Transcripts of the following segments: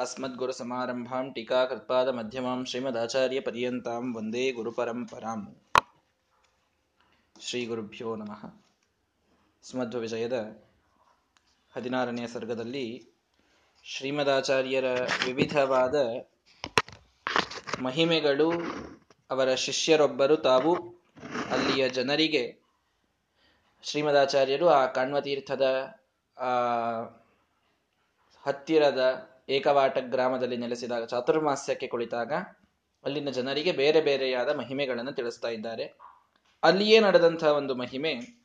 अस्मद्गुरुसमारम्भां टीकाकृत्पादमध्यमां श्रीमदाचार्यपर्यन्तां ವಂದೇ ಗುರುಪರಂಪರಾಂ ಶ್ರೀ ಗುರುಭ್ಯೋ ನಮಃ ಸ್ಮಧ್ವ ವಿಜಯದ ಹದಿನಾರನೆಯ ಸರ್ಗದಲ್ಲಿ ಶ್ರೀಮದಾಚಾರ್ಯರ ವಿವಿಧವಾದ ಮಹಿಮೆಗಳು ಅವರ ಶಿಷ್ಯರೊಬ್ಬರು ತಾವು ಅಲ್ಲಿಯ ಜನರಿಗೆ ಶ್ರೀಮದಾಚಾರ್ಯರು ಆ ಕಣ್ವತೀರ್ಥದ ಆ ಹತ್ತಿರದ ಏಕವಾಟ ಗ್ರಾಮದಲ್ಲಿ ನೆಲೆಸಿದಾಗ, ಚಾತುರ್ಮಾಸ್ಯಕ್ಕೆ ಕುಳಿತಾಗ ಅಲ್ಲಿನ ಜನರಿಗೆ ಬೇರೆ ಬೇರೆಯಾದ ಮಹಿಮೆಗಳನ್ನು ತಿಳಿಸ್ತಾ ಇದ್ದಾರೆ. ಅಲ್ಲಿಯೇ ನಡೆದಂತಹ ಒಂದು ಮಹಿಮೆ,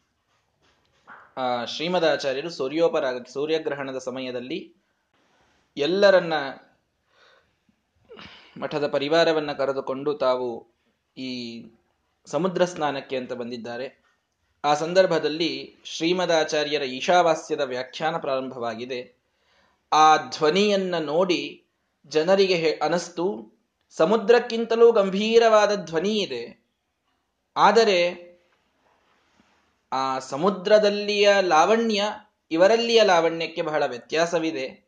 ಆ, ಶ್ರೀಮದಾಚಾರ್ಯರು ಸೂರ್ಯೋಪರಾಗ, ಸೂರ್ಯಗ್ರಹಣದ ಸಮಯದಲ್ಲಿ ಎಲ್ಲರನ್ನ ಮಠದ ಪರಿವಾರವನ್ನ ಕರೆದುಕೊಂಡು ತಾವು ಈ ಸಮುದ್ರ ಸ್ನಾನಕ್ಕೆ ಅಂತ ಬಂದಿದ್ದಾರೆ. ಆ ಸಂದರ್ಭದಲ್ಲಿ ಶ್ರೀಮದಾಚಾರ್ಯರ ಈಶಾವಾಸ್ಯದ ವ್ಯಾಖ್ಯಾನ ಪ್ರಾರಂಭವಾಗಿದೆ. ಆ ಧ್ವನಿಯನ್ನ ನೋಡಿ ಜನರಿಗೆ ಅನಸ್ತು. ಸಮುದ್ರಕ್ಕಿಂತಲೂ ಗಂಭೀರವಾದ ಧ್ವನಿ ಇದೆ. ಆದರೆ ಆ ಸಮುದ್ರದಲ್ಲಿಯ ಲಾವಣ್ಯ, ಇವರಲ್ಲಿಯ ಲಾವಣ್ಯಕ್ಕೆ ಬಹಳ ವ್ಯತ್ಯಾಸವಿದೆ.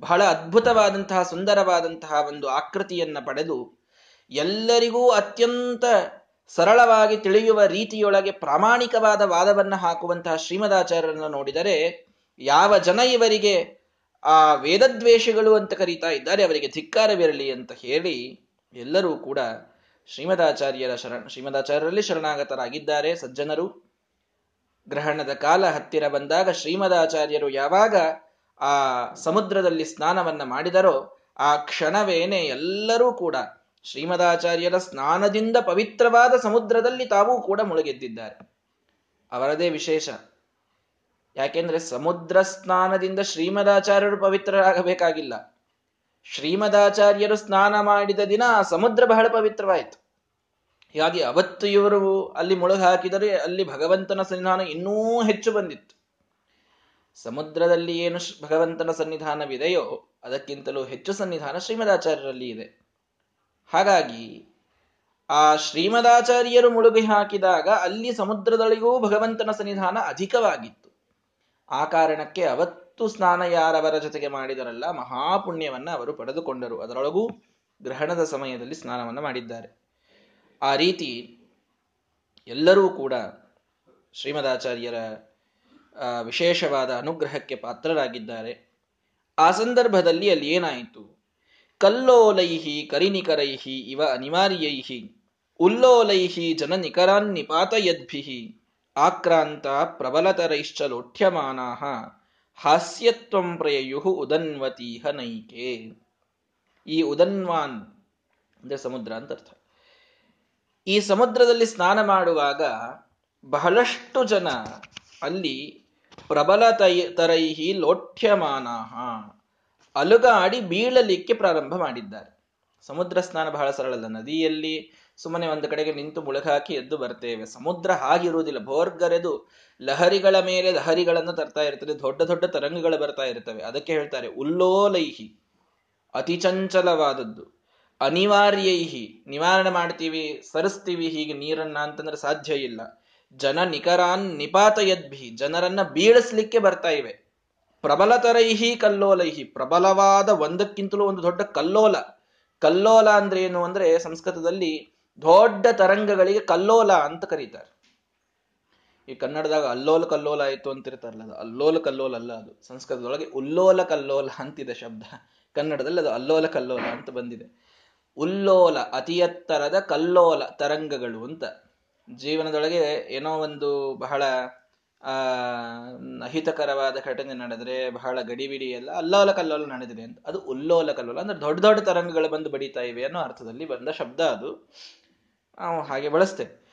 ಬಹಳ ಅದ್ಭುತವಾದಂತಹ, ಸುಂದರವಾದಂತಹ ಒಂದು ಆಕೃತಿಯನ್ನ ಪಡೆದು ಎಲ್ಲರಿಗೂ ಅತ್ಯಂತ ಸರಳವಾಗಿ ತಿಳಿಯುವ ರೀತಿಯೊಳಗೆ ಪ್ರಾಮಾಣಿಕವಾದ ವಾದವನ್ನು ಹಾಕುವಂತಹ ಶ್ರೀಮದಾಚಾರ್ಯರನ್ನು ನೋಡಿದರೆ ಯಾವ ಜನ ಇವರಿಗೆ ಆ ವೇದದ್ವೇಷಗಳು ಅಂತ ಕರೀತಾ ಇದ್ದಾರೆ, ಅವರಿಗೆ ಧಿಕ್ಕಾರವಿರಲಿ ಅಂತ ಹೇಳಿ ಎಲ್ಲರೂ ಕೂಡ ಶ್ರೀಮದಾಚಾರ್ಯರ ಶರಣ, ಶ್ರೀಮದಾಚಾರ್ಯರಲ್ಲಿ ಶರಣಾಗತರಾಗಿದ್ದಾರೆ. ಸಜ್ಜನರು, ಗ್ರಹಣದ ಕಾಲ ಹತ್ತಿರ ಬಂದಾಗ ಶ್ರೀಮದಾಚಾರ್ಯರು ಯಾವಾಗ ಆ ಸಮುದ್ರದಲ್ಲಿ ಸ್ನಾನವನ್ನ ಮಾಡಿದರೋ ಆ ಕ್ಷಣವೇನೆ ಎಲ್ಲರೂ ಕೂಡ ಶ್ರೀಮದಾಚಾರ್ಯರ ಸ್ನಾನದಿಂದ ಪವಿತ್ರವಾದ ಸಮುದ್ರದಲ್ಲಿ ತಾವೂ ಕೂಡ ಮುಳುಗೆದ್ದಿದ್ದಾರೆ. ಅವರದೇ ವಿಶೇಷ. ಯಾಕೆಂದ್ರೆ ಸಮುದ್ರ ಸ್ನಾನದಿಂದ ಶ್ರೀಮದಾಚಾರ್ಯರು ಪವಿತ್ರರಾಗಬೇಕಾಗಿಲ್ಲ. ಶ್ರೀಮದಾಚಾರ್ಯರು ಸ್ನಾನ ಮಾಡಿದ ದಿನ ಸಮುದ್ರ ಬಹಳ ಪವಿತ್ರವಾಯಿತು. ಹೀಗಾಗಿ ಅವತ್ತು ಇವರು ಅಲ್ಲಿ ಮುಳುಗು ಹಾಕಿದರೆ ಅಲ್ಲಿ ಭಗವಂತನ ಸನ್ನಿಧಾನ ಇನ್ನೂ ಹೆಚ್ಚು ಬಂದಿತ್ತು. ಸಮುದ್ರದಲ್ಲಿ ಏನು ಭಗವಂತನ ಸನ್ನಿಧಾನವಿದೆಯೋ ಅದಕ್ಕಿಂತಲೂ ಹೆಚ್ಚು ಸನ್ನಿಧಾನ ಶ್ರೀಮದಾಚಾರ್ಯರಲ್ಲಿ ಇದೆ. ಹಾಗಾಗಿ ಆ ಶ್ರೀಮದಾಚಾರ್ಯರು ಮುಳುಗಿ ಹಾಕಿದಾಗ ಅಲ್ಲಿ ಸಮುದ್ರದೊಳಗೂ ಭಗವಂತನ ಸನ್ನಿಧಾನ ಅಧಿಕವಾಗಿತ್ತು. ಆ ಕಾರಣಕ್ಕೆ ಅವತ್ತು ಸ್ನಾನ ಯಾರವರ ಜೊತೆಗೆ ಮಾಡಿದರಲ್ಲ ಮಹಾಪುಣ್ಯವನ್ನು ಅವರು ಪಡೆದುಕೊಂಡರು. ಅದರೊಳಗೂ ಗ್ರಹಣದ ಸಮಯದಲ್ಲಿ ಸ್ನಾನವನ್ನು ಮಾಡಿದ್ದಾರೆ. ಆ ರೀತಿ ಎಲ್ಲರೂ ಕೂಡ ಶ್ರೀಮದಾಚಾರ್ಯರ ವಿಶೇಷವಾದ ಅನುಗ್ರಹಕ್ಕೆ ಪಾತ್ರರಾಗಿದ್ದಾರೆ. ಆ ಸಂದರ್ಭದಲ್ಲಿ ಅಲ್ಲಿ ಏನಾಯಿತು? ಕಲ್ಲೋಲೈಹಿ ಕರಿನಿಕರೈಹಿ ಇವ ಅನಿವಾರ್ಯೈಹಿ, ಉಲ್ಲೋಲೈಹಿ ನಿಪಾತ ನಿಪಾತಯದ್ಭಿಹಿ ಆಕ್ರಾಂತ ಪ್ರಬಲತರೈಶ್ಚ ಲೋಠ್ಯಮಾನ ಹಾಸ್ಯತ್ವಂ ಪ್ರಯಯು ಉದನ್ವತೀಹ ನೈಕೆ. ಈ ಉದನ್ವಾನ್ ಅಂದ್ರೆ ಸಮುದ್ರ ಅಂತ ಅರ್ಥ. ಈ ಸಮುದ್ರದಲ್ಲಿ ಸ್ನಾನ ಮಾಡುವಾಗ ಬಹಳಷ್ಟು ಜನ ಅಲ್ಲಿ ಪ್ರಬಲ ತರೈಹಿ ಲೋಠ್ಯಮಾನಾಹ ಅಲುಗಾಡಿ ಬೀಳಲಿಕ್ಕೆ ಪ್ರಾರಂಭ ಮಾಡಿದ್ದಾರೆ. ಸಮುದ್ರ ಸ್ನಾನ ಬಹಳ ಸರಳಲ್ಲ. ನದಿಯಲ್ಲಿ ಸುಮ್ಮನೆ ಒಂದು ಕಡೆಗೆ ನಿಂತು ಮುಳುಗಾಕಿ ಎದ್ದು ಬರ್ತೇವೆ. ಸಮುದ್ರ ಹಾಗಿರುವುದಿಲ್ಲ. ಭೋರ್ಗರೆದು ಲಹರಿಗಳ ಮೇಲೆ ಲಹರಿಗಳನ್ನು ತರ್ತಾ ಇರ್ತದೆ ದೊಡ್ಡ ದೊಡ್ಡ ತರಂಗಗಳು ಬರ್ತಾ ಇರ್ತವೆ ಅದಕ್ಕೆ ಹೇಳ್ತಾರೆ, ಉಲ್ಲೋಲೈಹಿ, ಅತಿ ಚಂಚಲವಾದದ್ದು, ಅನಿವಾರ್ಯೈಹಿ, ನಿವಾರಣೆ ಮಾಡ್ತೀವಿ, ಸರಿಸ್ತೀವಿ, ಹೀಗೆ ನೀರನ್ನ ಅಂತಂದ್ರೆ ಸಾಧ್ಯ ಇಲ್ಲ. ಜನ ನಿಖರಾನ್ ನಿಪಾತ ಯದ್ಭಿ ಜನರನ್ನ ಬೀಳಿಸ್ಲಿಕ್ಕೆ ಬರ್ತಾ ಇವೆ. ಪ್ರಬಲತರೈಹಿ ಕಲ್ಲೋಲೈಹಿ, ಪ್ರಬಲವಾದ ಒಂದಕ್ಕಿಂತಲೂ ಒಂದು ದೊಡ್ಡ ಕಲ್ಲೋಲ. ಕಲ್ಲೋಲ ಅಂದ್ರೆ ಏನು? ಅಂದ್ರೆ ಸಂಸ್ಕೃತದಲ್ಲಿ ದೊಡ್ಡ ತರಂಗಗಳಿಗೆ ಕಲ್ಲೋಲ ಅಂತ ಕರೀತಾರೆ. ಈ ಕನ್ನಡದಾಗ ಅಲ್ಲೋಲ ಕಲ್ಲೋಲ ಆಯ್ತು ಅಂತಿರ್ತಾರಲ್ಲ ಅದು. ಅಲ್ಲೋಲ ಕಲ್ಲೋಲ ಅಲ್ಲ ಅದು. ಸಂಸ್ಕೃತದೊಳಗೆ ಉಲ್ಲೋಲ ಕಲ್ಲೋಲ ಅಂತಿದೆ ಶಬ್ದ. ಕನ್ನಡದಲ್ಲಿ ಅದು ಅಲ್ಲೋಲ ಕಲ್ಲೋಲ ಅಂತ ಬಂದಿದೆ. ಉಲ್ಲೋಲ ಅತಿ ಎತ್ತರದ ಕಲ್ಲೋಲ ತರಂಗಗಳು ಅಂತ. ಜೀವನದೊಳಗೆ ಏನೋ ಒಂದು ಬಹಳ ಅಹಿತಕರವಾದ ಘಟನೆ ನಡೆದ್ರೆ, ಬಹಳ ಗಡಿಬಿಡಿ ಎಲ್ಲ ಅಲ್ಲೋಲ ಕಲ್ಲೋಲ ನಡೆದಿದೆ ಅಂತ. ಅದು ಉಲ್ಲೋಲ ಕಲ್ಲೋಲ ಅಂದ್ರೆ ದೊಡ್ಡ ದೊಡ್ಡ ತರಂಗಗಳು ಬಂದು ಬಡಿತಾ ಇವೆ ಅನ್ನೋ ಅರ್ಥದಲ್ಲಿ ಬಂದ ಶಬ್ದ ಅದು. ನಾವು ಹಾಗೆ ಬಳಸ್ತೇವೆ.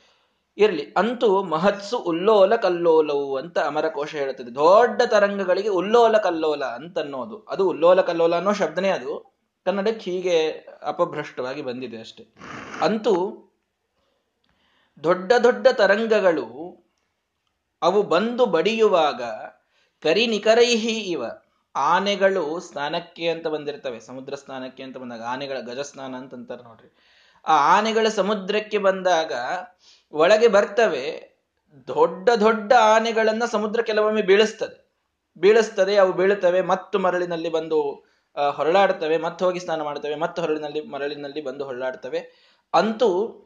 ಇರಲಿ, ಅಂತೂ ಮಹತ್ಸು ಉಲ್ಲೋಲ ಕಲ್ಲೋಲವು ಅಂತ ಅಮರಕೋಶ ಹೇಳುತ್ತದೆ. ದೊಡ್ಡ ತರಂಗಗಳಿಗೆ ಉಲ್ಲೋಲ ಕಲ್ಲೋಲ ಅಂತ ಅನ್ನೋದು ಅದು ಉಲ್ಲೋಲ ಕಲ್ಲೋಲ ಅನ್ನೋ ಶಬ್ದನೇ ಅದು. ಕನ್ನಡಕ್ಕೆ ಹೀಗೆ ಅಪಭ್ರಷ್ಟವಾಗಿ ಬಂದಿದೆ ಅಷ್ಟೆ. ಅಂತೂ ದೊಡ್ಡ ದೊಡ್ಡ ತರಂಗಗಳು ಅವು ಬಂದು ಬಡಿಯುವಾಗ ಕರಿ ನಿಕರೈಹಿ ಇವ. ಆನೆಗಳು ಸ್ನಾನಕ್ಕೆ ಅಂತ ಬಂದಿರ್ತವೆ. ಸಮುದ್ರ ಸ್ನಾನಕ್ಕೆ ಅಂತ ಬಂದಾಗ. ಆನೆಗಳ ಗಜ ಸ್ನಾನ ಅಂತ ಅಂತಾರೆ ನೋಡ್ರಿ. ಆ ಆನೆಗಳ ಸಮುದ್ರಕ್ಕೆ ಬಂದಾಗ ಒಳಗೆ ಬರ್ತವೆ ದೊಡ್ಡ ದೊಡ್ಡ ಆನೆಗಳನ್ನ ಸಮುದ್ರ ಕೆಲವೊಮ್ಮೆ ಬೀಳಿಸ್ತದೆ. ಬೀಳಿಸ್ತದೆ, ಅವು ಬೀಳುತ್ತವೆ, ಮತ್ತು ಮರಳಿನಲ್ಲಿ ಬಂದು ಹೊರಳಾಡ್ತವೆ, ಮತ್ತೆ ಹೋಗಿ ಸ್ನಾನ ಮಾಡ್ತವೆ, ಮತ್ತೆ ಹೊರಳಿನಲ್ಲಿ, ಮರಳಿನಲ್ಲಿ ಬಂದು ಹೊರಳಾಡ್ತವೆ. ಅಂತೂ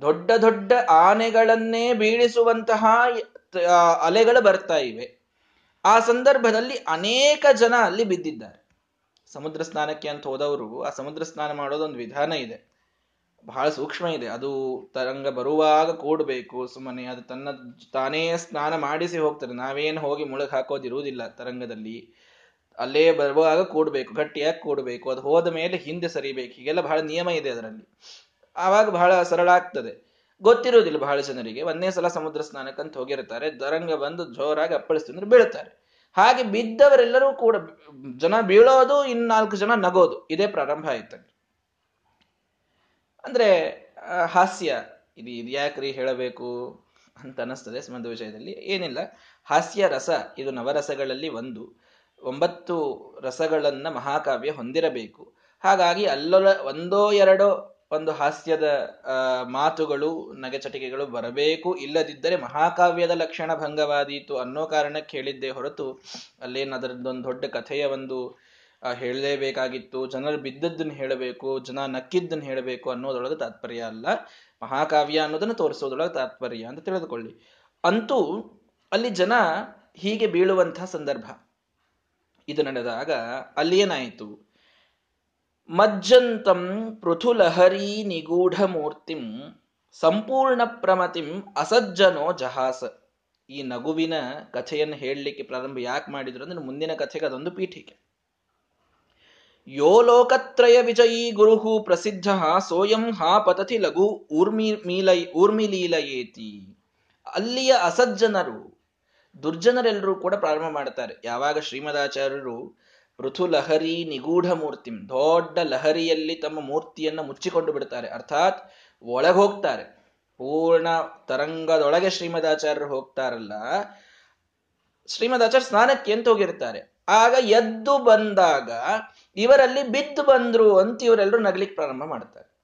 ದೊಡ್ಡ ದೊಡ್ಡ ಆನೆಗಳನ್ನೇ ಬೀಳಿಸುವಂತಹ ಅಲೆಗಳು ಬರ್ತಾ ಇವೆ. ಆ ಸಂದರ್ಭದಲ್ಲಿ ಅನೇಕ ಜನ ಅಲ್ಲಿ ಬಿದ್ದಿದ್ದಾರೆ. ಸಮುದ್ರ ಸ್ನಾನಕ್ಕೆ ಅಂತ ಹೋದವರು, ಆ ಸಮುದ್ರ ಸ್ನಾನ ಮಾಡೋದೊಂದು ವಿಧಾನ ಇದೆ. ಬಹಳ ಸೂಕ್ಷ್ಮ ಇದೆ. ಅದು ತರಂಗ ಬರುವಾಗ ಕೂಡಬೇಕು ಸುಮ್ಮನೆ, ಅದು ತನ್ನ ತಾನೇ ಸ್ನಾನ ಮಾಡಿಸಿ ಹೋಗ್ತಾರೆ ನಾವೇನು ಹೋಗಿ ಮುಳುಗ್ ಹಾಕೋದಿರುವುದಿಲ್ಲ ತರಂಗದಲ್ಲಿ. ಅಲ್ಲೇ ಬರುವಾಗ ಕೂಡಬೇಕು, ಗಟ್ಟಿಯಾಗಿ ಕೂಡಬೇಕು, ಅದು ಹೋದ ಮೇಲೆ ಹಿಂದೆ ಸರಿಬೇಕು. ಹೀಗೆಲ್ಲ ಬಹಳ ನಿಯಮ ಇದೆ ಅದರಲ್ಲಿ. ಆವಾಗ ಬಹಳ ಸರಳ ಆಗ್ತದೆ. ಗೊತ್ತಿರುವುದಿಲ್ಲ ಬಹಳ ಜನರಿಗೆ. ಒಂದೇ ಸಲ ಸಮುದ್ರ ಸ್ನಾನಕ್ಕಂತ ಹೋಗಿರ್ತಾರೆ ತರಂಗ ಬಂದು ಜೋರಾಗಿ ಅಪ್ಪಳಿಸ್ತಂದ್ರೆ ಬೀಳ್ತಾರೆ. ಹಾಗೆ ಬಿದ್ದವರೆಲ್ಲರೂ ಕೂಡ, ಜನ ಬೀಳೋದು ಇನ್ನಾಲ್ಕು ಜನ ನಗೋದು. ಇದೇ ಪ್ರಾರಂಭ ಅಂದ್ರೆ ಹಾಸ್ಯ. ಇದು ಇದು ಯಾಕ್ರಿ ಹೇಳಬೇಕು ಅಂತ ಅನಿಸ್ತದೆ ಸಂಬಂಧ ವಿಷಯದಲ್ಲಿ. ಏನಿಲ್ಲ. ಹಾಸ್ಯ ರಸ, ಇದು ನವರಸಗಳಲ್ಲಿ ಒಂದು. ಒಂಬತ್ತು ರಸಗಳನ್ನ ಮಹಾಕಾವ್ಯ ಹೊಂದಿರಬೇಕು. ಹಾಗಾಗಿ ಅಲ್ಲೊಲ ಒಂದೋ ಎರಡೋ ಒಂದು ಹಾಸ್ಯದ ಮಾತುಗಳು, ನಗೆಚಟಿಕೆಗಳು ಬರಬೇಕು. ಇಲ್ಲದಿದ್ದರೆ ಮಹಾಕಾವ್ಯದ ಲಕ್ಷಣ ಭಂಗವಾದೀತು ಅನ್ನೋ ಕಾರಣಕ್ಕೆ ಹೇಳಿದ್ದೇ ಹೊರತು ಅಲ್ಲೇನು ಅದರದ್ದೊಂದು ದೊಡ್ಡ ಕಥೆಯ ಒಂದು ಹೇಳಲೇಬೇಕಾಗಿತ್ತು. ಜನರು ಬಿದ್ದದ್ದನ್ನು ಹೇಳಬೇಕು, ಜನ ನಕ್ಕಿದ್ದನ್ನು ಹೇಳಬೇಕು ಅನ್ನೋದೊಳಗೆ ತಾತ್ಪರ್ಯ ಅಲ್ಲ. ಮಹಾಕಾವ್ಯ ಅನ್ನೋದನ್ನು ತೋರಿಸೋದ್ರೊಳಗೆ ತಾತ್ಪರ್ಯ ಅಂತ ತಿಳಿದುಕೊಳ್ಳಿ. ಅಂತೂ ಅಲ್ಲಿ ಜನ ಹೀಗೆ ಬೀಳುವಂತಹ ಸಂದರ್ಭ. ಇದು ನಡೆದಾಗ ಅಲ್ಲಿ ಏನಾಯಿತು? ಮಜ್ಜಂತಂ ಪೃಥುಲಹರಿ ನಿಗೂಢ ಮೂರ್ತಿಂ ಸಂಪೂರ್ಣ ಪ್ರಮತಿಂ ಅಸಜ್ಜನೋ ಜಹಾಸ. ಈ ನಗುವಿನ ಕಥೆಯನ್ನು ಹೇಳಲಿಕ್ಕೆ ಪ್ರಾರಂಭ ಯಾಕೆ ಮಾಡಿದ್ರು ಅಂದ್ರೆ ಮುಂದಿನ ಕಥೆಗೆ ಅದೊಂದು ಪೀಠಿಕೆ. ಯೋ ಲೋಕತ್ರಯ ವಿಜಯೀ ಗುರುಹು ಪ್ರಸಿದ್ಧ ಸೋಯಂ ಹಾ ಪತತಿ ಲಘು ಊರ್ಮಿ ಮೀಲೈ ಊರ್ಮಿಲೀಲಯೇತಿ ಅಲ್ಲಿಯ ಅಸಜ್ಜನರು, ದುರ್ಜನರೆಲ್ಲರೂ ಕೂಡ ಪ್ರಾರಂಭ ಮಾಡ್ತಾರೆ. ಯಾವಾಗ ಶ್ರೀಮದಾಚಾರ್ಯರು ಋಥು ಲಹರಿ ನಿಗೂಢ ಮೂರ್ತಿ ದೊಡ್ಡ ಲಹರಿಯಲ್ಲಿ ತಮ್ಮ ಮೂರ್ತಿಯನ್ನು ಮುಚ್ಚಿಕೊಂಡು ಬಿಡ್ತಾರೆ. ಅರ್ಥಾತ್ ಒಳಗೆ ಹೋಗ್ತಾರೆ. ಪೂರ್ಣ ತರಂಗದೊಳಗೆ ಶ್ರೀಮದಾಚಾರ್ಯರು ಹೋಗ್ತಾರಲ್ಲ, ಶ್ರೀಮದಾಚಾರ್ಯ ಸ್ನಾನಕ್ಕೆ ಅಂತ ಹೋಗಿರ್ತಾರೆ ಆಗ ಎದ್ದು ಬಂದಾಗ ಇವರಲ್ಲಿ ಬಿದ್ದು ಬಂದ್ರು ಅಂತ ಇವರೆಲ್ಲರೂ ನಗಲಿಕ್ಕೆ ಪ್ರಾರಂಭ ಮಾಡ್ತಾರೆ.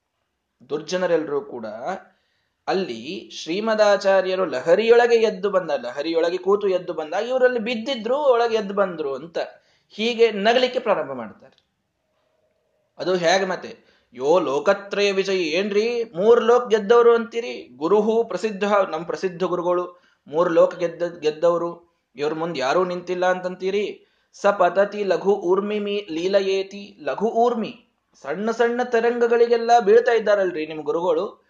ದುರ್ಜನರೆಲ್ಲರೂ ಕೂಡ ಅಲ್ಲಿ ಶ್ರೀಮದಾಚಾರ್ಯರು ಲಹರಿಯೊಳಗೆ ಎದ್ದು ಬಂದ, ಲಹರಿಯೊಳಗೆ ಕೂತು ಎದ್ದು ಬಂದಾಗ ಇವರಲ್ಲಿ ಬಿದ್ದಿದ್ರು, ಒಳಗೆ ಎದ್ದು ಬಂದ್ರು ಅಂತ ಹೀಗೆ ನಗಲಿಕ್ಕೆ ಪ್ರಾರಂಭ ಮಾಡ್ತಾರೆ. ಅದು ಹೇಗೆ ಮತ್ತೆ? ಯೋ ಲೋಕತ್ರಯ ವಿಜಯ, ಏನ್ರಿ? ಮೂರ್ ಲೋಕ ಗೆದ್ದವರು ಅಂತೀರಿ? ಗುರುಹು ಪ್ರಸಿದ್ಧ ನಮ್ಮ ಪ್ರಸಿದ್ಧ ಗುರುಗಳು ಮೂರ್ ಲೋಕ ಗೆದ್ದ, ಗೆದ್ದವರು. ಇವ್ರ ಮುಂದೆ ಯಾರೂ ನಿಂತಿಲ್ಲ ಅಂತಂತೀರಿ? ಸ ಪತತಿ ಲಘು ಊರ್ಮಿ ಮೀ ಲೀಲಯೇತಿ ಲಘು ಊರ್ಮಿ. ಸಣ್ಣ ಸಣ್ಣ ತರಂಗಗಳಿಗೆಲ್ಲ ಬೀಳ್ತಾ ಇದ್ದಾರಲ್ರಿ ನಿಮ್ಮ ಗುರುಗಳು.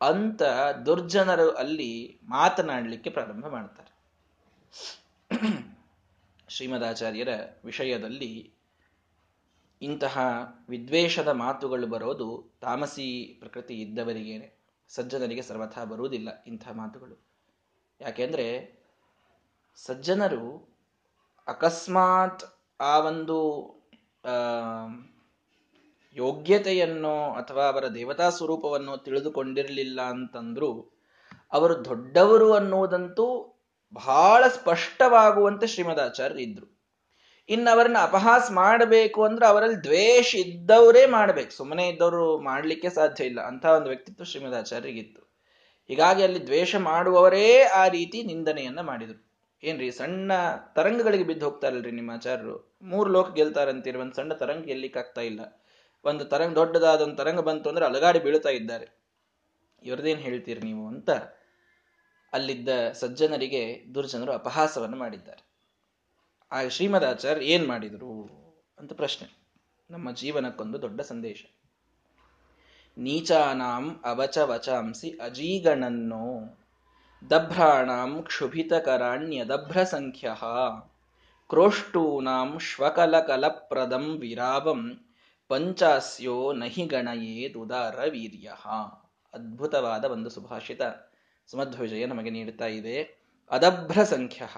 ಅಂತ ದುರ್ಜನರು ಅಲ್ಲಿ ಮಾತನಾಡಲಿಕ್ಕೆ ಪ್ರಾರಂಭ ಮಾಡ್ತಾರೆ. ಶ್ರೀಮದಾಚಾರ್ಯರ ವಿಷಯದಲ್ಲಿ ಇಂತಹ ವಿದ್ವೇಷದ ಮಾತುಗಳು ಬರೋದು ತಾಮಸಿ ಪ್ರಕೃತಿ ಇದ್ದವರಿಗೇನೆ. ಸಜ್ಜನರಿಗೆ ಸರ್ವಥಾ ಬರುವುದಿಲ್ಲ ಇಂಥ ಮಾತುಗಳು. ಯಾಕೆಂದ್ರೆ ಸಜ್ಜನರು ಅಕಸ್ಮಾತ್ ಆ ಒಂದು ಯೋಗ್ಯತೆಯನ್ನು ಅಥವಾ ಅವರ ದೇವತಾ ಸ್ವರೂಪವನ್ನು ತಿಳಿದುಕೊಂಡಿರಲಿಲ್ಲ ಅಂತಂದ್ರು ಅವರು ದೊಡ್ಡವರು ಅನ್ನುವುದಂತೂ ಬಹಳ ಸ್ಪಷ್ಟವಾಗುವಂತೆ ಶ್ರೀಮದಾಚಾರ್ಯರು ಇದ್ರು. ಇನ್ನು ಅವರನ್ನ ಅಪಹಾಸ ಮಾಡಬೇಕು ಅಂದ್ರೆ ಅವರಲ್ಲಿ ದ್ವೇಷ ಇದ್ದವರೇ ಮಾಡ್ಬೇಕು. ಸುಮ್ಮನೆ ಇದ್ದವರು ಮಾಡ್ಲಿಕ್ಕೆ ಸಾಧ್ಯ ಇಲ್ಲ. ಅಂತ ಒಂದು ವ್ಯಕ್ತಿತ್ವ ಶ್ರೀಮದಾಚಾರ್ಯರಿಗಿತ್ತು. ಹೀಗಾಗಿ ಅಲ್ಲಿ ದ್ವೇಷ ಮಾಡುವವರೇ ಆ ರೀತಿ ನಿಂದನೆಯನ್ನ ಮಾಡಿದರು. ಏನ್ರಿ, ಸಣ್ಣ ತರಂಗಗಳಿಗೆ ಬಿದ್ದು ಹೋಗ್ತಾರಲ್ರಿ ನಿಮ್ಮ ಆಚಾರ್ಯರು. ಮೂರು ಲೋಕ ಗೆಲ್ತಾರಂತೀರಿ, ಒಂದು ಸಣ್ಣ ತರಂಗ ಗೆಲ್ಲಿಕ್ಕಾಗ್ತಾ ಇಲ್ಲ. ಒಂದು ತರಂಗ ದೊಡ್ಡದಾದ ಒಂದು ತರಂಗ ಬಂತು ಅಂದ್ರೆ ಅಲಗಾಡಿ ಬೀಳ್ತಾ ಇದ್ದಾರೆ. ಇವ್ರದೇನ್ ಹೇಳ್ತೀರಿ ನೀವು ಅಂತ ಅಲ್ಲಿದ್ದ ಸಜ್ಜನರಿಗೆ ದುರ್ಜನರು ಅಪಹಾಸವನ್ನು ಮಾಡಿದ್ದಾರೆ. ಆ ಶ್ರೀಮದಾಚಾರ್ಯ ಏನ್ ಮಾಡಿದರು ಅಂತ ಪ್ರಶ್ನೆ. ನಮ್ಮ ಜೀವನಕ್ಕೊಂದು ದೊಡ್ಡ ಸಂದೇಶ. ನೀಚಾನಾಂ ಅವಚ ವಚಾಂಸಿ ಅಜೀಗಣನ್ನೋ ದಭ್ರಾಣಾಂ ಕ್ಷುಭಿತಕರಾಣ್ಯದಭ್ರ ಸಂಖ್ಯ ಕ್ರೋಷ್ಟೂನಾಂ ಶ್ವಕಲಕಲಪ್ರದಂ ವಿರಾವಂ, ಪಂಚಾಸ್ಯೋ ನಹಿ ಗಣಯೇದುದಾರ ವೀರ್ಯ ಅದ್ಭುತವಾದ ಒಂದು ಸುಭಾಷಿತ ಸುಮಧ್ವಜಯ ನಮಗೆ ನೀಡುತ್ತಾ ಇದೆ. ಅದಭ್ರ ಸಂಖ್ಯ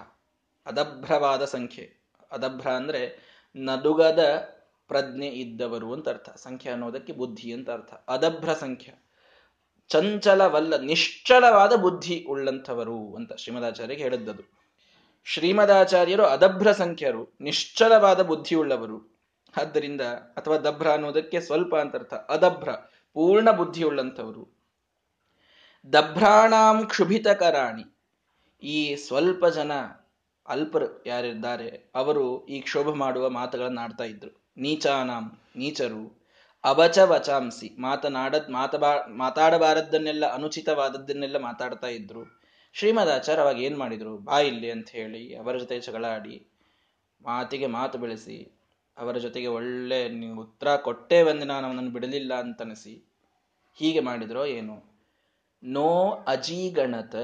ಅದಭ್ರವಾದ ಸಂಖ್ಯೆ. ಅದಭ್ರ ಅಂದ್ರೆ ನದುಗದ ಪ್ರಜ್ಞೆ ಇದ್ದವರು ಅಂತ ಅರ್ಥ. ಸಂಖ್ಯೆ ಅನ್ನೋದಕ್ಕೆ ಬುದ್ಧಿ ಅಂತ ಅರ್ಥ. ಅದಭ್ರ ಸಂಖ್ಯೆ ಚಂಚಲವಲ್ಲ, ನಿಶ್ಚಲವಾದ ಬುದ್ಧಿ ಉಳ್ಳಂಥವರು ಅಂತ ಶ್ರೀಮದಾಚಾರ್ಯಗೆ ಹೇಳಿದ್ದದು. ಶ್ರೀಮದಾಚಾರ್ಯರು ಅದಭ್ರ ಸಂಖ್ಯರು, ನಿಶ್ಚಲವಾದ ಬುದ್ಧಿ ಉಳ್ಳವರು. ಆದ್ದರಿಂದ, ಅಥವಾ ದಭ್ರ ಅನ್ನೋದಕ್ಕೆ ಸ್ವಲ್ಪ ಅಂತ ಅರ್ಥ, ಅದಭ್ರ, ಪೂರ್ಣ ಬುದ್ಧಿ ಉಳ್ಳಂಥವರು. ದಭ್ರಾಣಾಂ ಕ್ಷುಭಿತಕರಾಣಿ. ಈ ಸ್ವಲ್ಪ ಜನ ಅಲ್ಪರು ಯಾರಿದ್ದಾರೆ, ಅವರು ಈ ಕ್ಷೋಭ ಮಾಡುವ ಮಾತುಗಳನ್ನು ಆಡ್ತಾ ಇದ್ರು. ನೀಚಾನಾಂ, ನೀಚರು ಅವಚ ವಚಾಂಸಿ. ಮಾತನಾಡದ್, ಮಾತಬಾ, ಮಾತಾಡಬಾರದ್ದನ್ನೆಲ್ಲ, ಅನುಚಿತವಾದದ್ದನ್ನೆಲ್ಲ ಮಾತಾಡ್ತಾ ಇದ್ರು. ಶ್ರೀಮದಾಚಾರ್ಯ ಅವಾಗ ಏನ್ ಮಾಡಿದ್ರು? ಬಾ ಇಲ್ಲಿ ಅಂತ ಹೇಳಿ ಅವರ ಜೊತೆ ಜಗಳಾಡಿ, ಮಾತಿಗೆ ಮಾತು ಬೆಳೆಸಿ, ಅವರ ಜೊತೆಗೆ ಒಳ್ಳೆ ನೀವು ಉತ್ತರ ಕೊಟ್ಟೇ ಒಂದು ನಾನು ಅವನನ್ನು ಬಿಡಲಿಲ್ಲ ಅಂತನಿಸಿ ಹೀಗೆ ಮಾಡಿದ್ರೋ ಏನು? ನೋ ಅಜೀಗಣತ.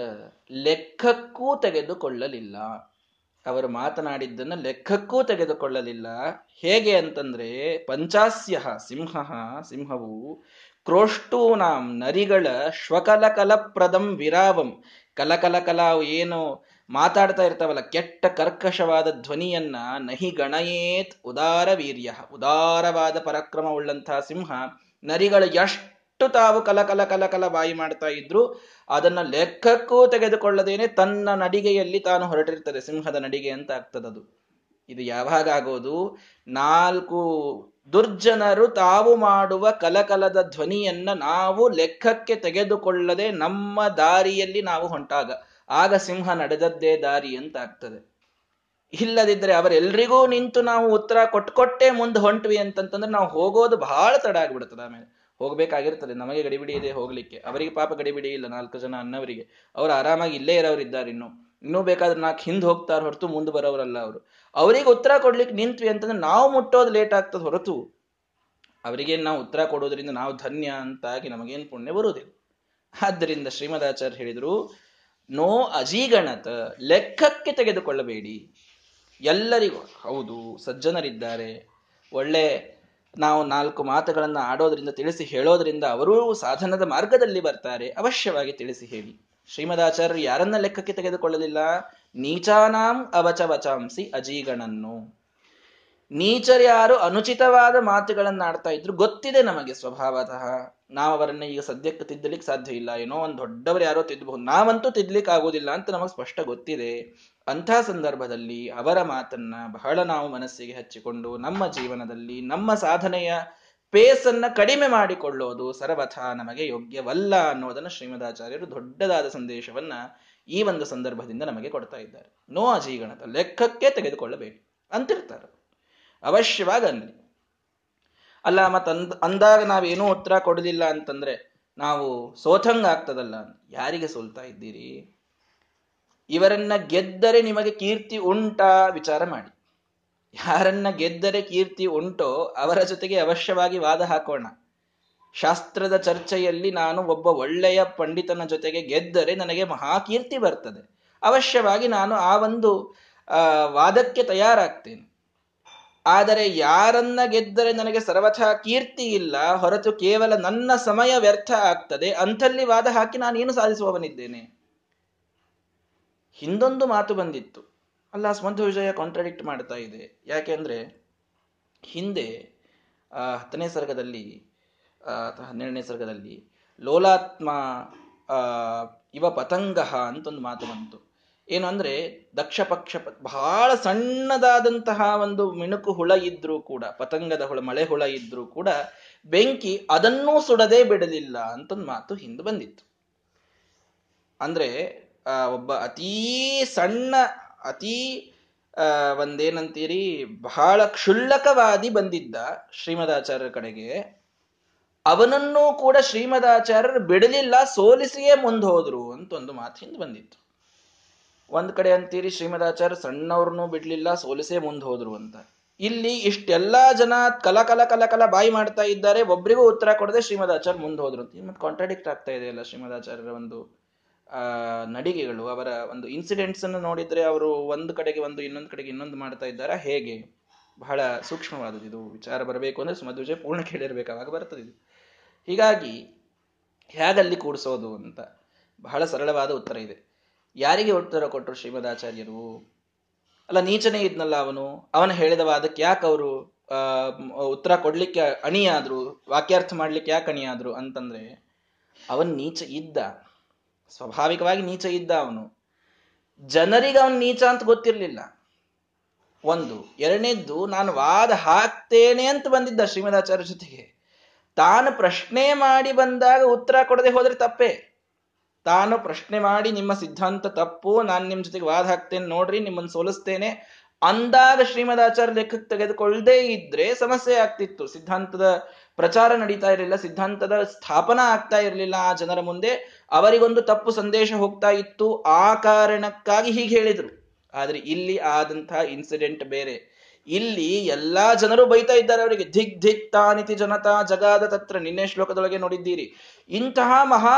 ಲೆಕ್ಕಕ್ಕೂ ತೆಗೆದುಕೊಳ್ಳಲಿಲ್ಲ. ಅವರು ಮಾತನಾಡಿದ್ದನ್ನು ಲೆಕ್ಕಕ್ಕೂ ತೆಗೆದುಕೊಳ್ಳಲಿಲ್ಲ. ಹೇಗೆ ಅಂತಂದ್ರೆ ಪಂಚಾಸ್ಯ ಸಿಂಹ, ಸಿಂಹವು ಕ್ರೋಷ್ಟೂನಾಂ ನರಿಗಳ ಶ್ವಕಲಕಲಪ್ರದಂ ವಿರಾವಂ. ಕಲಕಲ ಕಲಾವು ಏನು ಮಾತಾಡ್ತಾ ಇರ್ತಾವಲ್ಲ, ಕೆಟ್ಟ ಕರ್ಕಶವಾದ ಧ್ವನಿಯನ್ನ ನಹಿ ಗಣಯೇತ್ ಉದಾರ ವೀರ್ಯ ಉದಾರವಾದ ಪರಾಕ್ರಮ ಉಳ್ಳಂತಹ ಸಿಂಹ ನರಿಗಳು ಎಷ್ಟು ತಾವು ಕಲಕಲ ಕಲಕಲ ಬಾಯಿ ಮಾಡ್ತಾ ಇದ್ರು. ಅದನ್ನ ಲೆಕ್ಕಕ್ಕೂ ತೆಗೆದುಕೊಳ್ಳದೇನೆ ತನ್ನ ನಡಿಗೆಯಲ್ಲಿ ತಾನು ಹೊರಟಿರ್ತದೆ ಸಿಂಹದ ನಡಿಗೆ ಅಂತ ಆಗ್ತದದು ಇದು ಯಾವಾಗ ಆಗೋದು? ನಾಲ್ಕು ದುರ್ಜನರು ತಾವು ಮಾಡುವ ಕಲಕಲದ ಧ್ವನಿಯನ್ನ ನಾವು ಲೆಕ್ಕಕ್ಕೆ ತೆಗೆದುಕೊಳ್ಳದೆ ನಮ್ಮ ದಾರಿಯಲ್ಲಿ ನಾವು ಹೊಂಟಾಗ, ಆಗ ಸಿಂಹ ನಡೆದದ್ದೇ ದಾರಿ ಅಂತ ಆಗ್ತದೆ. ಇಲ್ಲದಿದ್ರೆ ಅವರೆಲ್ರಿಗೂ ನಿಂತು ನಾವು ಉತ್ತರ ಕೊಟ್ಕೊಟ್ಟೆ ಮುಂದೆ ಹೊಂಟ್ವಿ ಅಂತಂತಂದ್ರೆ ನಾವು ಹೋಗೋದು ಬಹಳ ತಡ ಆಗ್ಬಿಡ್ತದೆ ಆಮೇಲೆ. ಹೋಗ್ಬೇಕಾಗಿರ್ತದೆ ನಮಗೆ ಗಡಿಬಿಡಿ ಇದೆ, ಹೋಗ್ಲಿಕ್ಕೆ. ಅವರಿಗೆ ಪಾಪ ಗಡಿಬಿಡಿ ಇಲ್ಲ, ನಾಲ್ಕು ಜನ ಅನ್ನವರಿಗೆ ಅವರು ಆರಾಮಾಗಿ ಇಲ್ಲೇ ಇರೋರು ಇದ್ದಾರೆ ಇನ್ನು. ಇನ್ನೂ ಬೇಕಾದ್ರೆ ನಾಲ್ಕು ಹಿಂದೆ ಹೋಗ್ತಾರ ಹೊರತು ಮುಂದೆ ಬರೋರಲ್ಲ ಅವರು. ಅವರಿಗೆ ಉತ್ತರ ಕೊಡ್ಲಿಕ್ಕೆ ನಿಂತ್ವಿ ಅಂತಂದ್ರೆ ನಾವು ಮುಟ್ಟೋದು ಲೇಟ್ ಆಗ್ತದೆ ಹೊರತು. ಅವರಿಗೇನು ನಾವು ಉತ್ತರ ಕೊಡೋದ್ರಿಂದ ನಾವು ಧನ್ಯ ಅಂತಾಗಿ ನಮಗೇನು ಪುಣ್ಯ ಬರುವುದಿಲ್ಲ. ಆದ್ದರಿಂದ ಶ್ರೀಮದಾಚಾರ್ಯ ಹೇಳಿದರು, ನೋ ಅಜೀಗಣತ, ಲೆಕ್ಕಕ್ಕೆ ತೆಗೆದುಕೊಳ್ಳಬೇಡಿ. ಎಲ್ಲರಿಗೂ, ಹೌದು, ಸಜ್ಜನರಿದ್ದಾರೆ. ಒಳ್ಳೆ ನಾವು ನಾಲ್ಕು ಮಾತುಗಳನ್ನು ಆಡೋದ್ರಿಂದ ತಿಳಿಸಿ ಹೇಳೋದ್ರಿಂದ ಅವರೂ ಸಾಧನದ ಮಾರ್ಗದಲ್ಲಿ ಬರ್ತಾರೆ. ಅವಶ್ಯವಾಗಿ ತಿಳಿಸಿ ಹೇಳಿ. ಶ್ರೀಮದಾಚಾರ್ಯರು ಯಾರನ್ನ ಲೆಕ್ಕಕ್ಕೆ ತೆಗೆದುಕೊಳ್ಳಲಿಲ್ಲ? ನೀಚಾನಾಂ ಅವಚವಚಾಂಸಿ ಅಜೀಗಣನ್ನು. ನೀಚರ್ಯಾರು ಅನುಚಿತವಾದ ಮಾತುಗಳನ್ನು ಆಡ್ತಾ ಇದ್ರು ಗೊತ್ತಿದೆ ನಮಗೆ ಸ್ವಭಾವತಃ. ನಾವು ಅವರನ್ನ ಈಗ ಸದ್ಯಕ್ಕೆ ತಿದ್ದಲಿಕ್ಕೆ ಸಾಧ್ಯ ಇಲ್ಲ. ಏನೋ ಒಂದು ದೊಡ್ಡವರು ಯಾರೋ ತಿದ್ದಬಹುದು. ನಾವಂತೂ ತಿದ್ದಲಿಕ್ಕೆ ಆಗೋದಿಲ್ಲ ಅಂತ ನಮಗೆ ಸ್ಪಷ್ಟ ಗೊತ್ತಿದೆ. ಅಂಥ ಸಂದರ್ಭದಲ್ಲಿ ಅವರ ಮಾತನ್ನ ಬಹಳ ನಾವು ಮನಸ್ಸಿಗೆ ಹಚ್ಚಿಕೊಂಡು ನಮ್ಮ ಜೀವನದಲ್ಲಿ ನಮ್ಮ ಸಾಧನೆಯ ಪೇಸನ್ನ ಕಡಿಮೆ ಮಾಡಿಕೊಳ್ಳೋದು ಸರ್ವಥ ನಮಗೆ ಯೋಗ್ಯವಲ್ಲ ಅನ್ನೋದನ್ನು ಶ್ರೀಮದಾಚಾರ್ಯರು ದೊಡ್ಡದಾದ ಸಂದೇಶವನ್ನ ಈ ಒಂದು ಸಂದರ್ಭದಿಂದ ನಮಗೆ ಕೊಡ್ತಾ ಇದ್ದಾರೆ. ನೋ ಅಜೀಗಣದ ಲೆಕ್ಕಕ್ಕೆ ತೆಗೆದುಕೊಳ್ಳಬೇಕು ಅಂತಿರ್ತಾರೆ. ಅವಶ್ಯವಾಗಿ ಅನ್ನಿ ಅಲ್ಲ ಮತ್ತ ಅಂದ, ಅಂದಾಗ ನಾವೇನೂ ಉತ್ತರ ಕೊಡಲಿಲ್ಲ ಅಂತಂದ್ರೆ ನಾವು ಸೋತಂಗ ಆಗ್ತದಲ್ಲ ಯಾರಿಗೆ ಸೋಲ್ತಾ ಇದ್ದೀರಿ? ಇವರನ್ನ ಗೆದ್ದರೆ ನಿಮಗೆ ಕೀರ್ತಿ ಉಂಟಾ ವಿಚಾರ ಮಾಡಿ. ಯಾರನ್ನ ಗೆದ್ದರೆ ಕೀರ್ತಿ ಉಂಟೋ ಅವರ ಜೊತೆಗೆ ಅವಶ್ಯವಾಗಿ ವಾದ ಹಾಕೋಣ. ಶಾಸ್ತ್ರದ ಚರ್ಚೆಯಲ್ಲಿ ನಾನು ಒಬ್ಬ ಒಳ್ಳೆಯ ಪಂಡಿತನ ಜೊತೆಗೆ ಗೆದ್ದರೆ ನನಗೆ ಮಹಾಕೀರ್ತಿ ಬರ್ತದೆ. ಅವಶ್ಯವಾಗಿ ನಾನು ಆ ಒಂದು ವಾದಕ್ಕೆ ತಯಾರಾಗ್ತೇನೆ. ಆದರೆ ಯಾರನ್ನ ಗೆದ್ದರೆ ನನಗೆ ಸರ್ವಥಾ ಕೀರ್ತಿ ಇಲ್ಲ, ಹೊರತು ಕೇವಲ ನನ್ನ ಸಮಯ ವ್ಯರ್ಥ ಆಗ್ತದೆ, ಅಂಥಲ್ಲಿ ವಾದ ಹಾಕಿ ನಾನೇನು ಸಾಧಿಸುವವನಿದ್ದೇನೆ? ಹಿಂದೊಂದು ಮಾತು ಬಂದಿತ್ತು. ಅಲ್ಲ ಸ್ಮಂತ ವಿಜಯ ಕಾಂಟ್ರಡಿಕ್ಟ್ ಮಾಡ್ತಾ ಇದೆ. ಯಾಕೆಂದ್ರೆ ಹಿಂದೆ ಹತ್ತನೇ ಸರ್ಗದಲ್ಲಿ ಹನ್ನೆರಡನೇ ಸರ್ಗದಲ್ಲಿ, ಲೋಲಾತ್ಮ ಇವ ಪತಂಗ ಅಂತ ಒಂದು ಮಾತು ಬಂತು. ಏನು ಅಂದ್ರೆ, ದಕ್ಷ ಪಕ್ಷ ಬಹಳ ಸಣ್ಣದಾದಂತಹ ಒಂದು ಮಿಣುಕು ಹುಳ ಇದ್ರೂ ಕೂಡ, ಪತಂಗದ ಹುಳ, ಮಳೆ ಹುಳ ಇದ್ರೂ ಕೂಡ, ಬೆಂಕಿ ಅದನ್ನೂ ಸುಡದೇ ಬಿಡಲಿಲ್ಲ ಅಂತ ಮಾತು ಹಿಂದೆ ಬಂದಿತ್ತು. ಅಂದ್ರೆ ಒಬ್ಬ ಅತೀ ಸಣ್ಣ, ಅತೀ ಒಂದೇನಂತೀರಿ, ಬಹಳ ಕ್ಷುಲ್ಲಕವಾದಿ ಬಂದಿದ್ದ ಶ್ರೀಮದಾಚಾರ್ಯರ ಕಡೆಗೆ. ಅವನನ್ನೂ ಕೂಡ ಶ್ರೀಮದಾಚಾರ್ಯರು ಬಿಡಲಿಲ್ಲ, ಸೋಲಿಸಿಯೇ ಮುಂದೆ ಹೋದ್ರು ಅಂತ ಒಂದು ಮಾತು ಬಂದಿತ್ತು. ಒಂದ್ ಕಡೆ ಅಂತೀರಿ ಶ್ರೀಮದಾಚಾರ್ಯ ಸಣ್ಣವ್ರನ್ನೂ ಬಿಡ್ಲಿಲ್ಲ, ಸೋಲಿಸೇ ಮುಂದೆ ಹೋದ್ರು ಅಂತ. ಇಲ್ಲಿ ಇಷ್ಟೆಲ್ಲಾ ಜನ ಕಲ ಕಲ ಕಲ ಕಲ ಬಾಯಿ ಮಾಡ್ತಾ ಇದ್ದಾರೆ, ಒಬ್ರಿಗೂ ಉತ್ತರ ಕೊಡದೆ ಶ್ರೀಮದಾಚಾರ್ಯ ಮುಂದೆ ಹೋದ್ರು ಅಂತ ಮತ್ತೆ ಕಾಂಟ್ರಾಡಿಕ್ಟ್ ಆಗ್ತಾ ಇದೆಯಲ್ಲ ಶ್ರೀಮದಾಚಾರ್ಯರ ಒಂದು ನಡಿಗೆಗಳು, ಅವರ ಒಂದು ಇನ್ಸಿಡೆಂಟ್ಸ್ ಅನ್ನು ನೋಡಿದ್ರೆ ಅವರು ಒಂದು ಕಡೆಗೆ ಒಂದು, ಇನ್ನೊಂದು ಕಡೆಗೆ ಇನ್ನೊಂದು ಮಾಡ್ತಾ ಇದ್ದಾರಾ? ಹೇಗೆ? ಬಹಳ ಸೂಕ್ಷ್ಮವಾದದ್ದು ಇದು. ವಿಚಾರ ಬರಬೇಕು ಅಂದ್ರೆ ಸುಮಧ್ವಜ ಪೂರ್ಣ ಕೇಳಿರ್ಬೇಕಾಗ ಬರ್ತದೆ ಇದು. ಹೀಗಾಗಿ ಹೇಗಲ್ಲಿ ಕೂಡಿಸೋದು ಅಂತ ಬಹಳ ಸರಳವಾದ ಉತ್ತರ ಇದೆ. ಯಾರಿಗೆ ಉತ್ತರ ಕೊಟ್ಟರು ಶ್ರೀಮದಾಚಾರ್ಯರು? ಅಲ್ಲ, ನೀಚನೇ ಇದ್ನಲ್ಲ ಅವನು. ಅವನು ಹೇಳಿದ ವಾದಕ್ಕೆ ಯಾಕೆ ಅವರು ಉತ್ತರ ಕೊಡ್ಲಿಕ್ಕೆ ಅಣಿಯಾದ್ರು? ವಾಕ್ಯಾರ್ಥ ಮಾಡ್ಲಿಕ್ಕೆ ಯಾಕೆ ಅಣಿಯಾದ್ರು ಅಂತಂದ್ರೆ, ಅವನ್ ನೀಚ ಇದ್ದ. ಸ್ವಾಭಾವಿಕವಾಗಿ ನೀಚ ಇದ್ದ ಅವನು. ಜನರಿಗೆ ಅವನು ನೀಚ ಅಂತ ಗೊತ್ತಿರಲಿಲ್ಲ. ಒಂದು, ಎರಡನೇದ್ದು, ನಾನು ವಾದ ಹಾಕ್ತೇನೆ ಅಂತ ಬಂದಿದ್ದ ಶ್ರೀಮದಾಚಾರ್ಯ ಜೊತೆಗೆ. ತಾನು ಪ್ರಶ್ನೆ ಮಾಡಿ ಬಂದಾಗ ಉತ್ತರ ಕೊಡದೆ ಹೋದ್ರೆ ತಪ್ಪೇ. ತಾನು ಪ್ರಶ್ನೆ ಮಾಡಿ ನಿಮ್ಮ ಸಿದ್ಧಾಂತ ತಪ್ಪು, ನಾನು ನಿಮ್ಮ ಜೊತೆಗೆ ವಾದ ಹಾಕ್ತೇನೆ, ನೋಡ್ರಿ, ನಿಮ್ಮನ್ನು ಸೋಲಿಸ್ತೇನೆ ಅಂದಾಗ ಶ್ರೀಮದಾಚಾರ್ಯ ಲೆಕ್ಕಕ್ಕೆ ತೆಗೆದುಕೊಳ್ಳದೇ ಇದ್ರೆ ಸಮಸ್ಯೆ ಆಗ್ತಿತ್ತು. ಸಿದ್ಧಾಂತದ ಪ್ರಚಾರ ನಡೀತಾ ಇರಲಿಲ್ಲ, ಸಿದ್ಧಾಂತದ ಸ್ಥಾಪನಾ ಆಗ್ತಾ ಇರಲಿಲ್ಲ ಆ ಜನರ ಮುಂದೆ. ಅವರಿಗೊಂದು ತಪ್ಪು ಸಂದೇಶ ಹೋಗ್ತಾ ಇತ್ತು. ಆ ಕಾರಣಕ್ಕಾಗಿ ಹೀಗೆ ಹೇಳಿದರು. ಆದರೆ ಇಲ್ಲಿ ಆದಂತಹ ಇನ್ಸಿಡೆಂಟ್ ಬೇರೆ. ಇಲ್ಲಿ ಎಲ್ಲಾ ಜನರು ಬೈತಾ ಇದ್ದಾರೆ ಅವರಿಗೆ. ಧಿಕ್ ಧಿಕ್ ತಾನಿತಿ ಜನತಾ ಜಗಾದ ತತ್ರ. ನಿನ್ನೆ ಶ್ಲೋಕದೊಳಗೆ ನೋಡಿದ್ದೀರಿ. ಇಂತಹ ಮಹಾ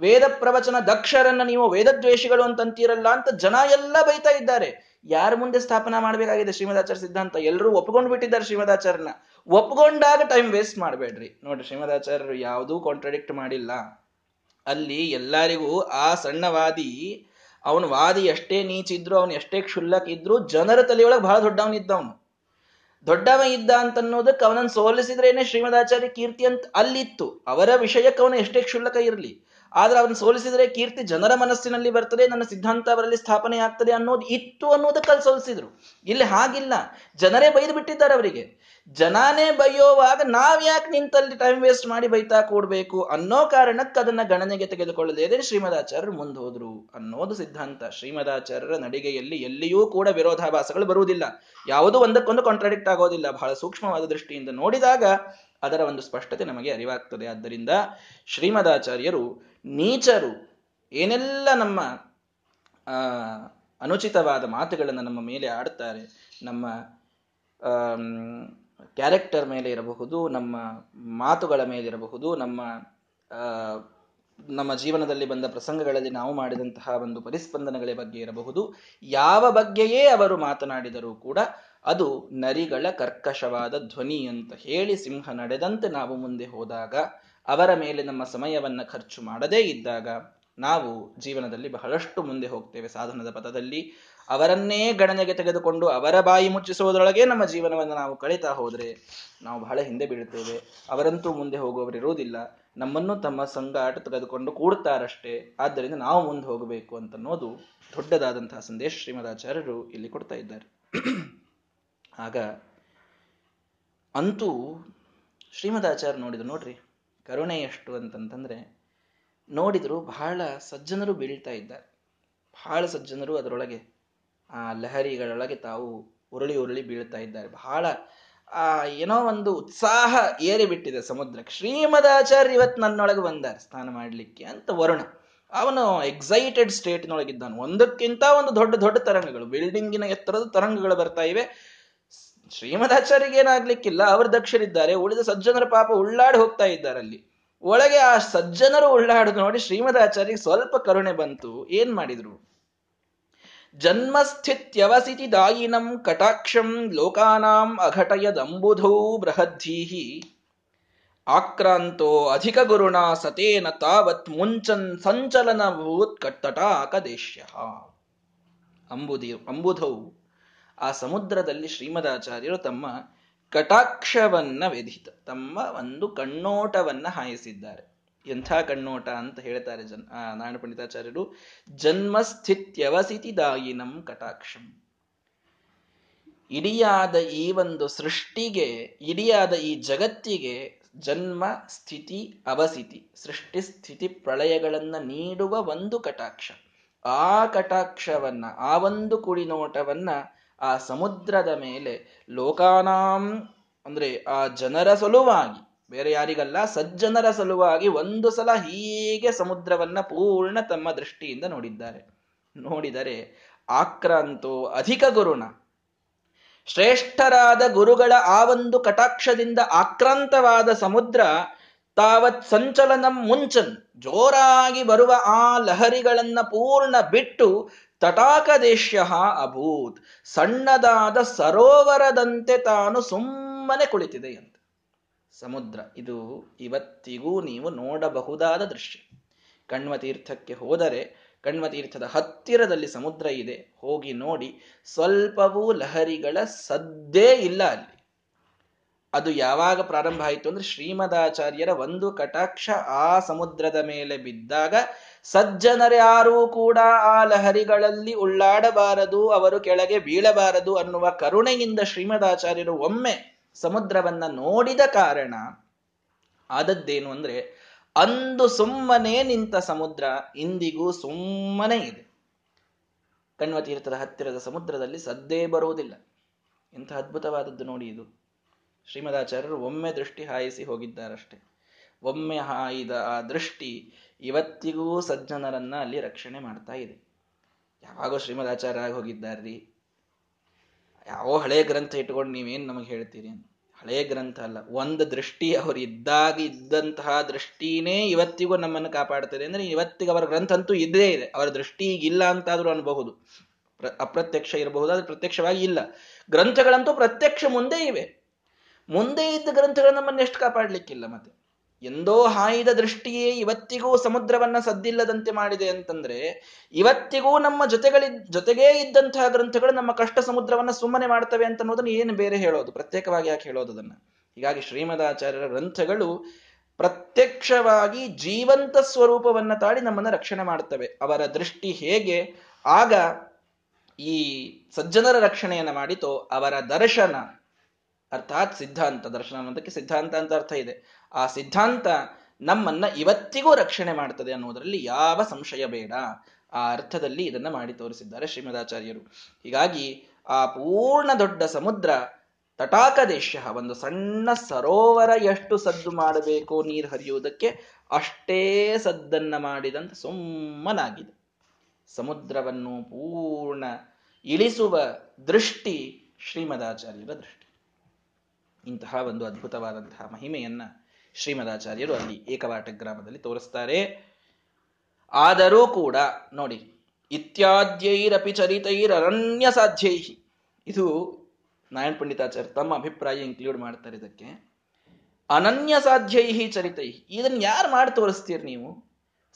ವೇದ ಪ್ರವಚನ ದಕ್ಷರನ್ನ ನೀವು ವೇದದ್ವೇಷಿಗಳು ಅಂತಂತೀರಲ್ಲ ಅಂತ ಜನ ಎಲ್ಲ ಬೈತಾ ಇದ್ದಾರೆ. ಯಾರ ಮುಂದೆ ಸ್ಥಾಪನಾ ಮಾಡಬೇಕಾಗಿದೆ ಶ್ರೀಮದಾಚಾರ್ಯ ಸಿದ್ಧಾಂತ? ಎಲ್ಲರೂ ಒಪ್ಕೊಂಡು ಬಿಟ್ಟಿದ್ದಾರೆ ಶ್ರೀಮದಾಚಾರ್ಯನ ಒಪ್ಕೊಂಡಾಗ ಟೈಮ್ ವೇಸ್ಟ್ ಮಾಡಬೇಡ್ರಿ. ನೋಡ್ರಿ, ಶ್ರೀಮದಾಚಾರ್ಯರು ಯಾವುದೂ ಕಾಂಟ್ರಡಿಕ್ಟ್ ಮಾಡಿಲ್ಲ. ಅಲ್ಲಿ ಎಲ್ಲರಿಗೂ ಆ ಸಣ್ಣವಾದಿ, ಅವನು ವಾದಿ ಎಷ್ಟೇ ನೀಚಿದ್ರು ಅವನು ಎಷ್ಟೇ ಕ್ಷುಲ್ಲಕ್ ಇದ್ರು ಜನರ ತಲೆಯೊಳಗೆ ಬಹಳ ದೊಡ್ಡವನಿದ್ದವನು. ದೊಡ್ಡವ ಇದ್ದ ಅಂತ ಅನ್ನೋದಕ್ಕೆ ಅವನನ್ನು ಸೋಲಿಸಿದ್ರೇನೆ ಶ್ರೀಮದಾಚಾರ್ಯ ಕೀರ್ತಿ ಅಂತ ಅಲ್ಲಿತ್ತು. ಅವರ ವಿಷಯಕ್ಕೆ ಅವನು ಎಷ್ಟೇ ಕ್ಷುಲ್ಲಕ ಇರಲಿ. ಆದ್ರೆ ಅವನು ಸೋಲಿಸಿದ್ರೆ ಕೀರ್ತಿ ಜನರ ಮನಸ್ಸಿನಲ್ಲಿ ಬರ್ತದೆ, ನನ್ನ ಸಿದ್ಧಾಂತ ಅವರಲ್ಲಿ ಸ್ಥಾಪನೆ ಆಗ್ತದೆ ಅನ್ನೋದು ಇತ್ತು ಅನ್ನೋದಕ್ಕಲ್ಲಿ ಸೋಲಿಸಿದ್ರು. ಇಲ್ಲಿ ಹಾಗಿಲ್ಲ. ಜನರೇ ಬೈದು ಬಿಟ್ಟಿದ್ದಾರೆ ಅವರಿಗೆ. ಜನಾನೇ ಬೈಯೋವಾಗ ನಾವ್ ಯಾಕೆ ನಿಂತಲ್ಲಿ ಟೈಮ್ ವೇಸ್ಟ್ ಮಾಡಿ ಬೈತಾ ಕೂಡ್ಬೇಕು ಅನ್ನೋ ಕಾರಣಕ್ಕೆ ಅದನ್ನ ಗಣನೆಗೆ ತೆಗೆದುಕೊಳ್ಳದೇ ಶ್ರೀಮದಾಚಾರ್ಯರು ಮುಂದೆ ಹೋದ್ರು ಅನ್ನೋದು ಸಿದ್ಧಾಂತ. ಶ್ರೀಮದಾಚಾರ್ಯರ ನಡಿಗೆಯಲ್ಲಿ ಎಲ್ಲಿಯೂ ಕೂಡ ವಿರೋಧಾಭಾಸಗಳು ಬರುವುದಿಲ್ಲ. ಯಾವುದೂ ಒಂದಕ್ಕೊಂದು ಕಾಂಟ್ರಾಡಿಕ್ಟ್ ಆಗೋದಿಲ್ಲ. ಬಹಳ ಸೂಕ್ಷ್ಮವಾದ ದೃಷ್ಟಿಯಿಂದ ನೋಡಿದಾಗ ಅದರ ಒಂದು ಸ್ಪಷ್ಟತೆ ನಮಗೆ ಅರಿವಾಗ್ತದೆ. ಆದ್ದರಿಂದ ಶ್ರೀಮದಾಚಾರ್ಯರು ನೀಚರು, ಏನೆಲ್ಲ ನಮ್ಮ ಅನುಚಿತವಾದ ಮಾತುಗಳನ್ನು ನಮ್ಮ ಮೇಲೆ ಆಡ್ತಾರೆ ನಮ್ಮ ಕ್ಯಾರೆಕ್ಟರ್ ಮೇಲೆ ಇರಬಹುದು, ನಮ್ಮ ಮಾತುಗಳ ಮೇಲೆ ಇರಬಹುದು, ನಮ್ಮ ನಮ್ಮ ಜೀವನದಲ್ಲಿ ಬಂದ ಪ್ರಸಂಗಗಳಲ್ಲಿ ನಾವು ಮಾಡಿದಂತಹ ಒಂದು ಪರಿಸ್ಪಂದನಗಳ ಬಗ್ಗೆ ಇರಬಹುದು, ಯಾವ ಬಗ್ಗೆಯೇ ಅವರು ಮಾತನಾಡಿದರೂ ಕೂಡ ಅದು ನರಿಗಳ ಕರ್ಕಶವಾದ ಧ್ವನಿ ಅಂತ ಹೇಳಿ ಸಿಂಹ ನಡೆದಂತೆ ನಾವು ಮುಂದೆ ಹೋದಾಗ ಅವರ ಮೇಲೆ ನಮ್ಮ ಸಮಯವನ್ನು ಖರ್ಚು ಮಾಡದೇ ಇದ್ದಾಗ ನಾವು ಜೀವನದಲ್ಲಿ ಬಹಳಷ್ಟು ಮುಂದೆ ಹೋಗ್ತೇವೆ ಸಾಧನದ ಪಥದಲ್ಲಿ. ಅವರನ್ನೇ ಗಣನೆಗೆ ತೆಗೆದುಕೊಂಡು ಅವರ ಬಾಯಿ ಮುಚ್ಚಿಸುವುದರೊಳಗೆ ನಮ್ಮ ಜೀವನವನ್ನು ನಾವು ಕಳೀತಾ ಹೋದರೆ ನಾವು ಬಹಳ ಹಿಂದೆ ಬೀಳುತ್ತೇವೆ ಅವರಂತೂ ಮುಂದೆ ಹೋಗುವವರಿರುವುದಿಲ್ಲ ನಮ್ಮನ್ನು ತಮ್ಮ ಸಂಗಾಟ ತೆಗೆದುಕೊಂಡು ಕೂಡುತ್ತಾರಷ್ಟೇ ಆದ್ದರಿಂದ ನಾವು ಮುಂದೆ ಹೋಗಬೇಕು ಅಂತನ್ನೋದು ದೊಡ್ಡದಾದಂತಹ ಸಂದೇಶ ಶ್ರೀಮದಾಚಾರ್ಯರು ಇಲ್ಲಿ ಕೊಡ್ತಾ ಇದ್ದಾರೆ. ಆಗ ಅಂತೂ ಶ್ರೀಮದಾಚಾರ್ಯ ನೋಡಿದ್ರು, ನೋಡ್ರಿ. ಕರುಣೆ ಎಷ್ಟು ಅಂತಂತಂದ್ರೆ ನೋಡಿದ್ರು ಬಹಳ ಸಜ್ಜನರು ಬೀಳ್ತಾ ಇದ್ದಾರೆ. ಬಹಳ ಸಜ್ಜನರು ಅದರೊಳಗೆ, ಆ ಲಹರಿಗಳೊಳಗೆ ತಾವು ಉರುಳಿ ಉರುಳಿ ಬೀಳ್ತಾ ಇದ್ದಾರೆ. ಬಹಳ, ಆ, ಏನೋ ಒಂದು ಉತ್ಸಾಹ ಏರಿಬಿಟ್ಟಿದೆ ಸಮುದ್ರ ಶ್ರೀಮದಾಚಾರ್ಯ ಇವತ್ತು ನನ್ನೊಳಗೆ ಬಂದಾರೆ ಸ್ನಾನ ಮಾಡಲಿಕ್ಕೆ ಅಂತ ವರುಣ. ಅವನು ಎಕ್ಸೈಟೆಡ್ ಸ್ಟೇಟ್ನೊಳಗಿದ್ದಾನು ಒಂದಕ್ಕಿಂತ ಒಂದು ದೊಡ್ಡ ದೊಡ್ಡ ತರಂಗಗಳು ಬಿಲ್ಡಿಂಗಿನ ಎತ್ತರದ ತರಂಗಗಳು ಬರ್ತಾ ಇವೆ. ಶ್ರೀಮದಾಚಾರ್ಯಗೆ ಏನಾಗ್ಲಿಕ್ಕಿಲ್ಲ, ಅವರು ದಕ್ಷರಿದ್ದಾರೆ, ಉಳಿದ ಸಜ್ಜನರ ಪಾಪ ಉಳ್ಳಾಡಿ ಹೋಗ್ತಾ ಇದ್ದಾರೆ ಅಲ್ಲಿ. ಒಳಗೆ ಆ ಸಜ್ಜನರು ಉಳ್ಳಾಡುದು ನೋಡಿ ಶ್ರೀಮದಾಚಾರ್ಯ ಸ್ವಲ್ಪ ಕರುಣೆ ಬಂತು. ಏನ್ ಮಾಡಿದ್ರು? ಜನ್ಮಸ್ಥಿತ್ಯವಸಿತಿ ದಾಯಿನಂ ಕಟಾಕ್ಷಂ ಲೋಕಾನಾಂ ಅಘಟಯದಂಬುಧೌ ಬೃಹದ್ಧೀಹಿ ಆಕ್ರಾಂತೋ ಅಧಿಕ ಗುರುಣ ಸತೇನ ತಾವತ್ ಮುಂಚನ್ ಸಂಚಲನಭೂತ್ ಕಟ್ಟಟಾಕ ದೇಶ್ಯ ಅಂಬುದಿ ಅಂಬುಧೌ. ಆ ಸಮುದ್ರದಲ್ಲಿ ಶ್ರೀಮದಾಚಾರ್ಯರು ತಮ್ಮ ಕಟಾಕ್ಷವನ್ನ ವೆಧಿತ ತಮ್ಮ ಒಂದು ಕಣ್ಣೋಟವನ್ನ ಹಾಯಿಸಿದ್ದಾರೆ. ಎಂಥ ಕಣ್ಣೋಟ ಅಂತ ಹೇಳ್ತಾರೆ ಜನ್ ನಾರಾಯಣ ಪಂಡಿತಾಚಾರ್ಯರು. ದಾಯಿನಂ ಕಟಾಕ್ಷಂ. ಇಡಿಯಾದ ಈ ಒಂದು ಸೃಷ್ಟಿಗೆ, ಇಡಿಯಾದ ಈ ಜಗತ್ತಿಗೆ ಜನ್ಮ, ಸ್ಥಿತಿ ಅವಸಿತಿ ಸೃಷ್ಟಿ, ಸ್ಥಿತಿ ಪ್ರಳಯಗಳನ್ನ ನೀಡುವ ಒಂದು ಕಟಾಕ್ಷ. ಆ ಕಟಾಕ್ಷವನ್ನ, ಆ ಒಂದು ಕುಡಿನೋಟವನ್ನ ಆ ಸಮುದ್ರದ ಮೇಲೆ ಲೋಕಾನಾಂ, ಅಂದ್ರೆ ಆ ಜನರ ಸಲುವಾಗಿ, ಬೇರೆ ಯಾರಿಗಲ್ಲ, ಸಜ್ಜನರ ಸಲುವಾಗಿ ಒಂದು ಸಲ ಹೀಗೆ ಸಮುದ್ರವನ್ನ ಪೂರ್ಣ ತಮ್ಮ ದೃಷ್ಟಿಯಿಂದ ನೋಡಿದ್ದಾರೆ. ನೋಡಿದರೆ ಆಕ್ರಾಂತೋ ಅಧಿಕ ಗುರುಣ. ಶ್ರೇಷ್ಠರಾದ ಗುರುಗಳ ಆ ಒಂದು ಕಟಾಕ್ಷದಿಂದ ಆಕ್ರಾಂತವಾದ ಸಮುದ್ರ ತಾವತ್ ಸಂಚಲನಂ ಮುಂಚನ್, ಜೋರಾಗಿ ಬರುವ ಆ ಲಹರಿಗಳನ್ನ ಪೂರ್ಣ ಬಿಟ್ಟು ತಟಾಕದೇಶ್ಯ ಅಭೂತ್. ಸಣ್ಣದಾದ ಸರೋವರದಂತೆ ತಾನು ಸುಮ್ಮನೆ ಕುಳಿತಿದೆ ಅಂತ ಸಮುದ್ರ, ಇದು ಇವತ್ತಿಗೂ ನೀವು ನೋಡಬಹುದಾದ ದೃಶ್ಯ. ಕಣ್ವತೀರ್ಥಕ್ಕೆ ಹೋದರೆ ಕಣ್ವತೀರ್ಥದ ಹತ್ತಿರದಲ್ಲಿ ಸಮುದ್ರ ಇದೆ. ಹೋಗಿ ನೋಡಿ, ಸ್ವಲ್ಪವೂ ಲಹರಿಗಳ ಸದ್ದೇ ಇಲ್ಲ ಅಲ್ಲಿ. ಅದು ಯಾವಾಗ ಪ್ರಾರಂಭ ಆಯಿತು ಅಂದ್ರೆ ಶ್ರೀಮದಾಚಾರ್ಯರ ಒಂದು ಕಟಾಕ್ಷ ಆ ಸಮುದ್ರದ ಮೇಲೆ ಬಿದ್ದಾಗ ಸಜ್ಜನರ್ಯಾರೂ ಕೂಡ ಆ ಲಹರಿಗಳಲ್ಲಿ ಉಳ್ಳಾಡಬಾರದು, ಅವರು ಕೆಳಗೆ ಬೀಳಬಾರದು ಅನ್ನುವ ಕರುಣೆಯಿಂದ ಶ್ರೀಮದಾಚಾರ್ಯರು ಒಮ್ಮೆ ಸಮುದ್ರವನ್ನ ನೋಡಿದ ಕಾರಣ ಆದದ್ದೇನು ಅಂದ್ರೆ, ಅಂದು ಸುಮ್ಮನೆ ನಿಂತ ಸಮುದ್ರ, ಇಂದಿಗೂ ಸುಮ್ಮನೆ ಇದೆ. ಕಣ್ವ ತೀರ್ಥದ ಹತ್ತಿರದ ಸಮುದ್ರದಲ್ಲಿ ಸದ್ದೇ ಬರುವುದಿಲ್ಲ. ಇಂಥ ಅದ್ಭುತವಾದದ್ದು ನೋಡಿ ಇದು. ಶ್ರೀಮದಾಚಾರ್ಯರು ಒಮ್ಮೆ ದೃಷ್ಟಿ ಹಾಯಿಸಿ ಹೋಗಿದ್ದಾರಷ್ಟೇ. ಒಮ್ಮೆ ಹಾಯಿದ ಆ ದೃಷ್ಟಿ ಇವತ್ತಿಗೂ ಸಜ್ಜನರನ್ನ ಅಲ್ಲಿ ರಕ್ಷಣೆ ಮಾಡ್ತಾ ಇದೆ. ಯಾವಾಗೋ ಶ್ರೀಮದಾಚಾರ್ಯರಾಗಿ ಹೋಗಿದ್ದಾರ್ರಿ. ಯಾವ ಹಳೆ ಗ್ರಂಥ ಇಟ್ಕೊಂಡು ನೀವೇನು ನಮಗೆ ಹೇಳ್ತೀರಿ ಅಂತ. ಹಳೆ ಗ್ರಂಥ ಅಲ್ಲ, ಒಂದು ದೃಷ್ಟಿ ಅವರು ಇದ್ದಾಗ ಇದ್ದಂತಹ ದೃಷ್ಟಿನೇ ಇವತ್ತಿಗೂ ನಮ್ಮನ್ನು ಕಾಪಾಡ್ತದೆ ಅಂದ್ರೆ ಇವತ್ತಿಗೆ ಅವರ ಗ್ರಂಥ ಅಂತೂ ಇದ್ದೇ ಇದೆ. ಅವರ ದೃಷ್ಟಿ ಇಲ್ಲ ಅಂತಾದ್ರೂ ಅನ್ಬಹುದು. ಅಪ್ರತ್ಯಕ್ಷ ಇರಬಹುದು ಅದು ಪ್ರತ್ಯಕ್ಷವಾಗಿ ಇಲ್ಲ. ಗ್ರಂಥಗಳಂತೂ ಪ್ರತ್ಯಕ್ಷ ಮುಂದೆ ಇವೆ. ಮುಂದೆ ಇದ್ದ ಗ್ರಂಥಗಳು ನಮ್ಮನ್ನು ಎಷ್ಟು ಕಾಪಾಡ್ಲಿಕ್ಕಿಲ್ಲ ಮತ್ತೆ. ಎಂದೋ ಹಾಯಿದ ದೃಷ್ಟಿಯೇ ಇವತ್ತಿಗೂ ಸಮುದ್ರವನ್ನ ಸದ್ದಿಲ್ಲದಂತೆ ಮಾಡಿದೆ ಅಂತಂದ್ರೆ, ಇವತ್ತಿಗೂ ನಮ್ಮ ಜೊತೆಗಳಿ ಜೊತೆಗೇ ಇದ್ದಂತಹ ಗ್ರಂಥಗಳು ನಮ್ಮ ಕಷ್ಟ ಸಮುದ್ರವನ್ನ ಸುಮ್ಮನೆ ಮಾಡ್ತವೆ ಅಂತ ಅನ್ನೋದನ್ನ ಏನು ಬೇರೆ ಹೇಳೋದು? ಪ್ರತ್ಯೇಕವಾಗಿ ಯಾಕೆ ಹೇಳೋದು ಅದನ್ನ? ಹೀಗಾಗಿ ಶ್ರೀಮದಾಚಾರ್ಯರ ಗ್ರಂಥಗಳು ಪ್ರತ್ಯಕ್ಷವಾಗಿ ಜೀವಂತ ಸ್ವರೂಪವನ್ನ ತಾಳಿ ನಮ್ಮನ್ನ ರಕ್ಷಣೆ ಮಾಡ್ತವೆ. ಅವರ ದೃಷ್ಟಿ ಹೇಗೆ? ಆಗ ಈ ಸಜ್ಜನರ ರಕ್ಷಣೆಯನ್ನ ಮಾಡಿತೋ, ಅವರ ದರ್ಶನ ಅರ್ಥಾತ್ ಸಿದ್ಧಾಂತ, ದರ್ಶನ ಅನ್ನೋದಕ್ಕೆ ಸಿದ್ಧಾಂತ ಅಂತ ಅರ್ಥ ಇದೆ. ಆ ಸಿದ್ಧಾಂತ ನಮ್ಮನ್ನ ಇವತ್ತಿಗೂ ರಕ್ಷಣೆ ಮಾಡ್ತದೆ ಅನ್ನೋದರಲ್ಲಿ ಯಾವ ಸಂಶಯ ಬೇಡ. ಆ ಅರ್ಥದಲ್ಲಿ ಇದನ್ನ ಮಾಡಿ ತೋರಿಸಿದ್ದಾರೆ ಶ್ರೀಮದಾಚಾರ್ಯರು. ಹೀಗಾಗಿ ಆ ಪೂರ್ಣ ದೊಡ್ಡ ಸಮುದ್ರ ತಟಾಕ ದೇಶ ಒಂದು ಸಣ್ಣ ಸರೋವರ ಎಷ್ಟು ಸದ್ದು ಮಾಡಬೇಕು ನೀರು ಹರಿಯುವುದಕ್ಕೆ ಅಷ್ಟೇ ಸದ್ದನ್ನ ಮಾಡಿದಂತ ಸುಮ್ಮನಾಗಿದೆ. ಸಮುದ್ರವನ್ನು ಪೂರ್ಣ ಇಳಿಸುವ ದೃಷ್ಟಿ ಶ್ರೀಮದಾಚಾರ್ಯರ ದೃಷ್ಟಿ. ಇಂತಹ ಒಂದು ಅದ್ಭುತವಾದಂತಹ ಮಹಿಮೆಯನ್ನ ಶ್ರೀಮದಾಚಾರ್ಯರು ಅಲ್ಲಿ ಏಕವಾಟ ಗ್ರಾಮದಲ್ಲಿ ತೋರಿಸ್ತಾರೆ. ಆದರೂ ಕೂಡ ನೋಡಿ, ಇತ್ಯಾದ್ಯೈರಪಿ ಚರಿತೈರರಣ್ಯ ಸಾಧ್ಯೈ ಇದು ನಾರಾಯಣ ಪಂಡಿತಾಚಾರ್ಯ ತಮ್ಮ ಅಭಿಪ್ರಾಯ ಇನ್ಕ್ಲೂಡ್ ಮಾಡ್ತಾರೆ ಇದಕ್ಕೆ. ಅನನ್ಯ ಸಾಧ್ಯೈ ಚರಿತೈ ಇದನ್ನ ಯಾರು ಮಾಡಿ ತೋರಿಸ್ತೀರಿ ನೀವು?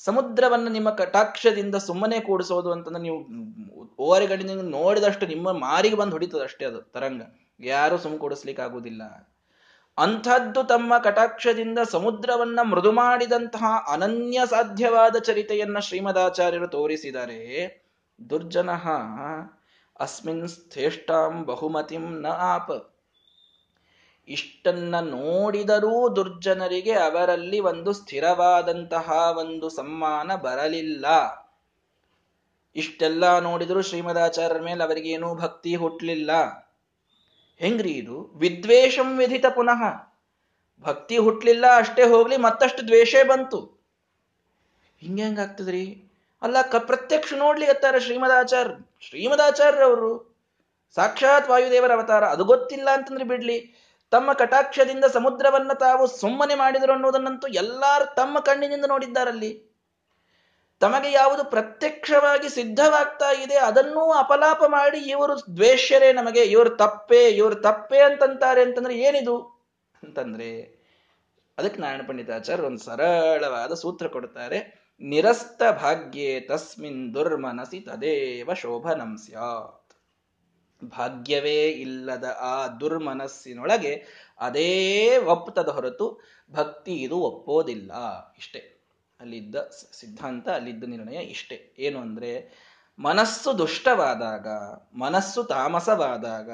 ಸಮುದ್ರವನ್ನು ನಿಮ್ಮ ಕಟಾಕ್ಷದಿಂದ ಸುಮ್ಮನೆ ಕೂಡಿಸೋದು ಅಂತಂದ್ರೆ ನೀವು ಓರೆಗಡಿನಿಂದ ನೋಡಿದಷ್ಟು ನಿಮ್ಮ ಮಾರಿಗೆ ಬಂದು ಹೊಡಿತದಷ್ಟೇ ಅದು ತರಂಗ. ಯಾರು ಸುಮ್ ಕೊಡಿಸ್ಲಿಕ್ಕೆ ಆಗುವುದಿಲ್ಲ ಅಂಥದ್ದು ತಮ್ಮ ಕಟಾಕ್ಷದಿಂದ ಸಮುದ್ರವನ್ನ ಮೃದು ಮಾಡಿದಂತಹ ಅನನ್ಯ ಸಾಧ್ಯವಾದ ಚರಿತೆಯನ್ನ ಶ್ರೀಮದಾಚಾರ್ಯರು ತೋರಿಸಿದರೆ, ದುರ್ಜನ ಅಸ್ಮಿನ್ ಸ್ಥೇಷ್ಟಾಂ ಬಹುಮತಿಂ ನ ಆಪ. ಇಷ್ಟನ್ನ ನೋಡಿದರೂ ದುರ್ಜನರಿಗೆ ಅವರಲ್ಲಿ ಒಂದು ಸ್ಥಿರವಾದಂತಹ ಒಂದು ಸಮ್ಮಾನ ಬರಲಿಲ್ಲ. ಇಷ್ಟೆಲ್ಲ ನೋಡಿದರೂ ಶ್ರೀಮದಾಚಾರ್ಯರ ಮೇಲೆ ಅವರಿಗೇನೂ ಭಕ್ತಿ ಹುಟ್ಟಲಿಲ್ಲ ಹೆಂಗ್ರಿ ಇದು? ವಿದ್ವೇಷಂ ವಿಧಿತ ಪುನಃ. ಭಕ್ತಿ ಹುಟ್ಲಿಲ್ಲ, ಅಷ್ಟೇ ಹೋಗ್ಲಿ, ಮತ್ತಷ್ಟು ದ್ವೇಷೇ ಬಂತು. ಹಿಂಗೆ ಹೆಂಗಾಗ್ತದ್ರಿ ಅಲ್ಲ, ಕ ಪ್ರತ್ಯಕ್ಷ ನೋಡ್ಲಿಕತ್ತಾರ ಶ್ರೀಮದಾಚಾರ್ಯ ಶ್ರೀಮದಾಚಾರ್ಯರವರು ಸಾಕ್ಷಾತ್ ವಾಯುದೇವರ ಅವತಾರ. ಅದು ಗೊತ್ತಿಲ್ಲ ಅಂತಂದ್ರೆ ಬಿಡ್ಲಿ. ತಮ್ಮ ಕಟಾಕ್ಷದಿಂದ ಸಮುದ್ರವನ್ನ ತಾವು ಸುಮ್ಮನೆ ಮಾಡಿದರು ಅನ್ನೋದನ್ನಂತೂ ಎಲ್ಲಾರು ತಮ್ಮ ಕಣ್ಣಿನಿಂದ ನೋಡಿದ್ದಾರಲ್ಲಿ. ತಮಗೆ ಯಾವುದು ಪ್ರತ್ಯಕ್ಷವಾಗಿ ಸಿದ್ಧವಾಗ್ತಾ ಇದೆ, ಅದನ್ನೂ ಅಪಲಾಪ ಮಾಡಿ ಇವರು ದ್ವೇಷ್ಯರೇ ನಮಗೆ, ಇವರು ತಪ್ಪೆ ಇವರು ತಪ್ಪೆ ಅಂತಂತಾರೆ ಅಂತಂದ್ರೆ ಏನಿದು? ಅಂತಂದ್ರೆ, ಅದಕ್ಕೆ ನಾರಾಯಣ ಪಂಡಿತಾಚಾರ್ಯ ಒಂದು ಸರಳವಾದ ಸೂತ್ರ ಕೊಡ್ತಾರೆ, ನಿರಸ್ತ ಭಾಗ್ಯೇ ತಸ್ಮಿನ್ ದುರ್ಮನಸಿ ತದೇವ ಶೋಭನಂ ಸ್ಯಾತ್. ಭಾಗ್ಯವೇ ಇಲ್ಲದ ಆ ದುರ್ಮನಸ್ಸಿನೊಳಗೆ ಅದೇ ಒಪ್ತದ ಹೊರತು ಭಕ್ತಿ ಇದು ಒಪ್ಪೋದಿಲ್ಲ, ಇಷ್ಟೇ. ಅಲ್ಲಿದ್ದ ಸಿದ್ಧಾಂತ, ಅಲ್ಲಿದ್ದ ನಿರ್ಣಯ ಇಷ್ಟೇ. ಏನು ಅಂದ್ರೆ, ಮನಸ್ಸು ದುಷ್ಟವಾದಾಗ, ಮನಸ್ಸು ತಾಮಸವಾದಾಗ,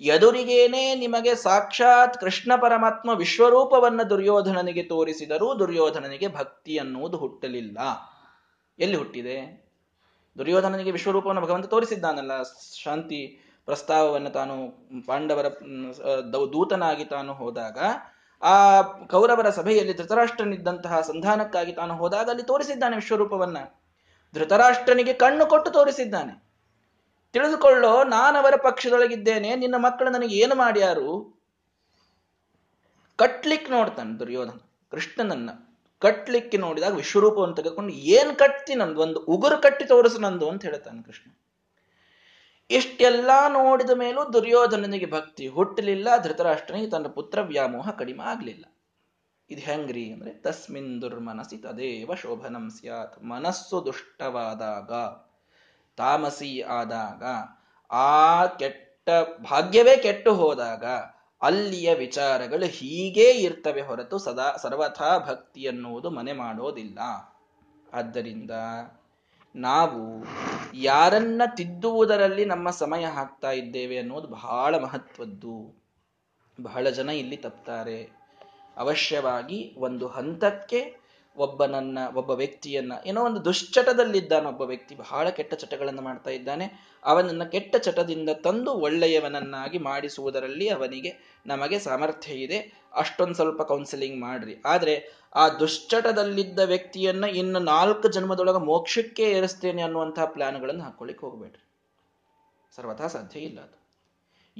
ಎದುರಿಗೇನೆ ನಿಮಗೆ ಸಾಕ್ಷಾತ್ ಕೃಷ್ಣ ಪರಮಾತ್ಮ ವಿಶ್ವರೂಪವನ್ನ ದುರ್ಯೋಧನನಿಗೆ ತೋರಿಸಿದರೂ ದುರ್ಯೋಧನನಿಗೆ ಭಕ್ತಿ ಅನ್ನುವುದು ಹುಟ್ಟಲಿಲ್ಲ. ಎಲ್ಲಿ ಹುಟ್ಟಿದೆ? ದುರ್ಯೋಧನನಿಗೆ ವಿಶ್ವರೂಪವನ್ನು ಭಗವಂತ ತೋರಿಸಿದ್ದಾನಲ್ಲ. ಶಾಂತಿ ಪ್ರಸ್ತಾವವನ್ನು ತಾನು ಪಾಂಡವರ ದೂತನಾಗಿ ತಾನು ಹೋದಾಗ ಆ ಕೌರವರ ಸಭೆಯಲ್ಲಿ ಧೃತರಾಷ್ಟ್ರನಿದ್ದಂತಹ ಸಂಧಾನಕ್ಕಾಗಿ ತಾನು ಹೋದಾಗ ಅಲ್ಲಿ ತೋರಿಸಿದ್ದಾನೆ ವಿಶ್ವರೂಪವನ್ನ. ಧೃತರಾಷ್ಟ್ರನಿಗೆ ಕಣ್ಣು ಕೊಟ್ಟು ತೋರಿಸಿದ್ದಾನೆ. ತಿಳಿದುಕೊಳ್ಳೋ, ನಾನವರ ಪಕ್ಷದೊಳಗಿದ್ದೇನೆ, ನಿನ್ನ ಮಕ್ಕಳು ನನಗೆ ಏನು ಮಾಡ್ಯಾರು? ಕಟ್ಲಿಕ್ ನೋಡ್ತಾನೆ ದುರ್ಯೋಧನ, ಕೃಷ್ಣನನ್ನ. ಕಟ್ಲಿಕ್ಕೆ ನೋಡಿದಾಗ ವಿಶ್ವರೂಪವನ್ನು ತೆಗೆದುಕೊಂಡು, ಏನ್ ಕಟ್ತಿ ನಂದು? ಒಂದು ಉಗುರು ಕಟ್ಟಿ ತೋರಿಸು ನಂದು, ಅಂತ ಹೇಳ್ತಾನೆ ಕೃಷ್ಣ. ಇಷ್ಟೆಲ್ಲ ನೋಡಿದ ಮೇಲೂ ದುರ್ಯೋಧನನಿಗೆ ಭಕ್ತಿ ಹುಟ್ಟಲಿಲ್ಲ, ಧೃತರಾಷ್ಟ್ರನಿಗೆ ತನ್ನ ಪುತ್ರ ವ್ಯಾಮೋಹ ಕಡಿಮೆ ಆಗಲಿಲ್ಲ. ಇದು ಹೆಂಗ್ರಿ ಅಂದ್ರೆ, ತಸ್ಮಿನ್ ದುರ್ಮನಸಿ ತದೇವ ಶೋಭನಂ ಸ್ಯಾತ್, ಮನಸ್ಸು ದುಷ್ಟವಾದಾಗ, ತಾಮಸಿ ಆದಾಗ, ಆ ಕೆಟ್ಟ ಭಾಗ್ಯವೇ ಕೆಟ್ಟು ಹೋದಾಗ, ಅಲ್ಲಿಯ ವಿಚಾರಗಳು ಹೀಗೇ ಇರ್ತವೆ ಹೊರತು ಸದಾ ಸರ್ವಥಾ ಭಕ್ತಿ ಅನ್ನುವುದು ಮನೆ ಮಾಡೋದಿಲ್ಲ. ಆದ್ದರಿಂದ ನಾವು ಯಾರನ್ನ ತಿದ್ದುವುದರಲ್ಲಿ ನಮ್ಮ ಸಮಯ ಹಾಕ್ತಾ ಇದ್ದೇವೆ ಅನ್ನೋದು ಬಹಳ ಮಹತ್ವದ್ದು. ಬಹಳ ಜನ ಇಲ್ಲಿ ತಪ್ತಾರೆ. ಅವಶ್ಯವಾಗಿ ಒಂದು ಹಂತಕ್ಕೆ ಒಬ್ಬನನ್ನ, ಒಬ್ಬ ವ್ಯಕ್ತಿಯನ್ನ, ಏನೋ ಒಂದು ದುಶ್ಚಟದಲ್ಲಿದ್ದಾನೆ ಒಬ್ಬ ವ್ಯಕ್ತಿ, ಬಹಳ ಕೆಟ್ಟ ಚಟಗಳನ್ನು ಮಾಡ್ತಾ ಇದ್ದಾನೆ. ಅವನನ್ನ ಕೆಟ್ಟ ಚಟದಿಂದ ತಂದು ಒಳ್ಳೆಯವನನ್ನಾಗಿ ಮಾಡಿಸುವುದರಲ್ಲಿ ಅವನಿಗೆ ನಮಗೆ ಸಾಮರ್ಥ್ಯ ಇದೆ. ಅಷ್ಟೊಂದು ಸ್ವಲ್ಪ ಕೌನ್ಸಿಲಿಂಗ್ ಮಾಡ್ರಿ. ಆದ್ರೆ ಆ ದುಶ್ಚಟದಲ್ಲಿದ್ದ ವ್ಯಕ್ತಿಯನ್ನ ಇನ್ನು ನಾಲ್ಕು ಜನ್ಮದೊಳಗೆ ಮೋಕ್ಷಕ್ಕೆ ಏರಿಸ್ತೇನೆ ಅನ್ನುವಂತಹ ಪ್ಲಾನ್ಗಳನ್ನು ಹಾಕೊಳ್ಳಿಕ್ಕೆ ಹೋಗ್ಬೇಡ್ರಿ. ಸರ್ವಥಾ ಸಾಧ್ಯ ಇಲ್ಲ ಅದು.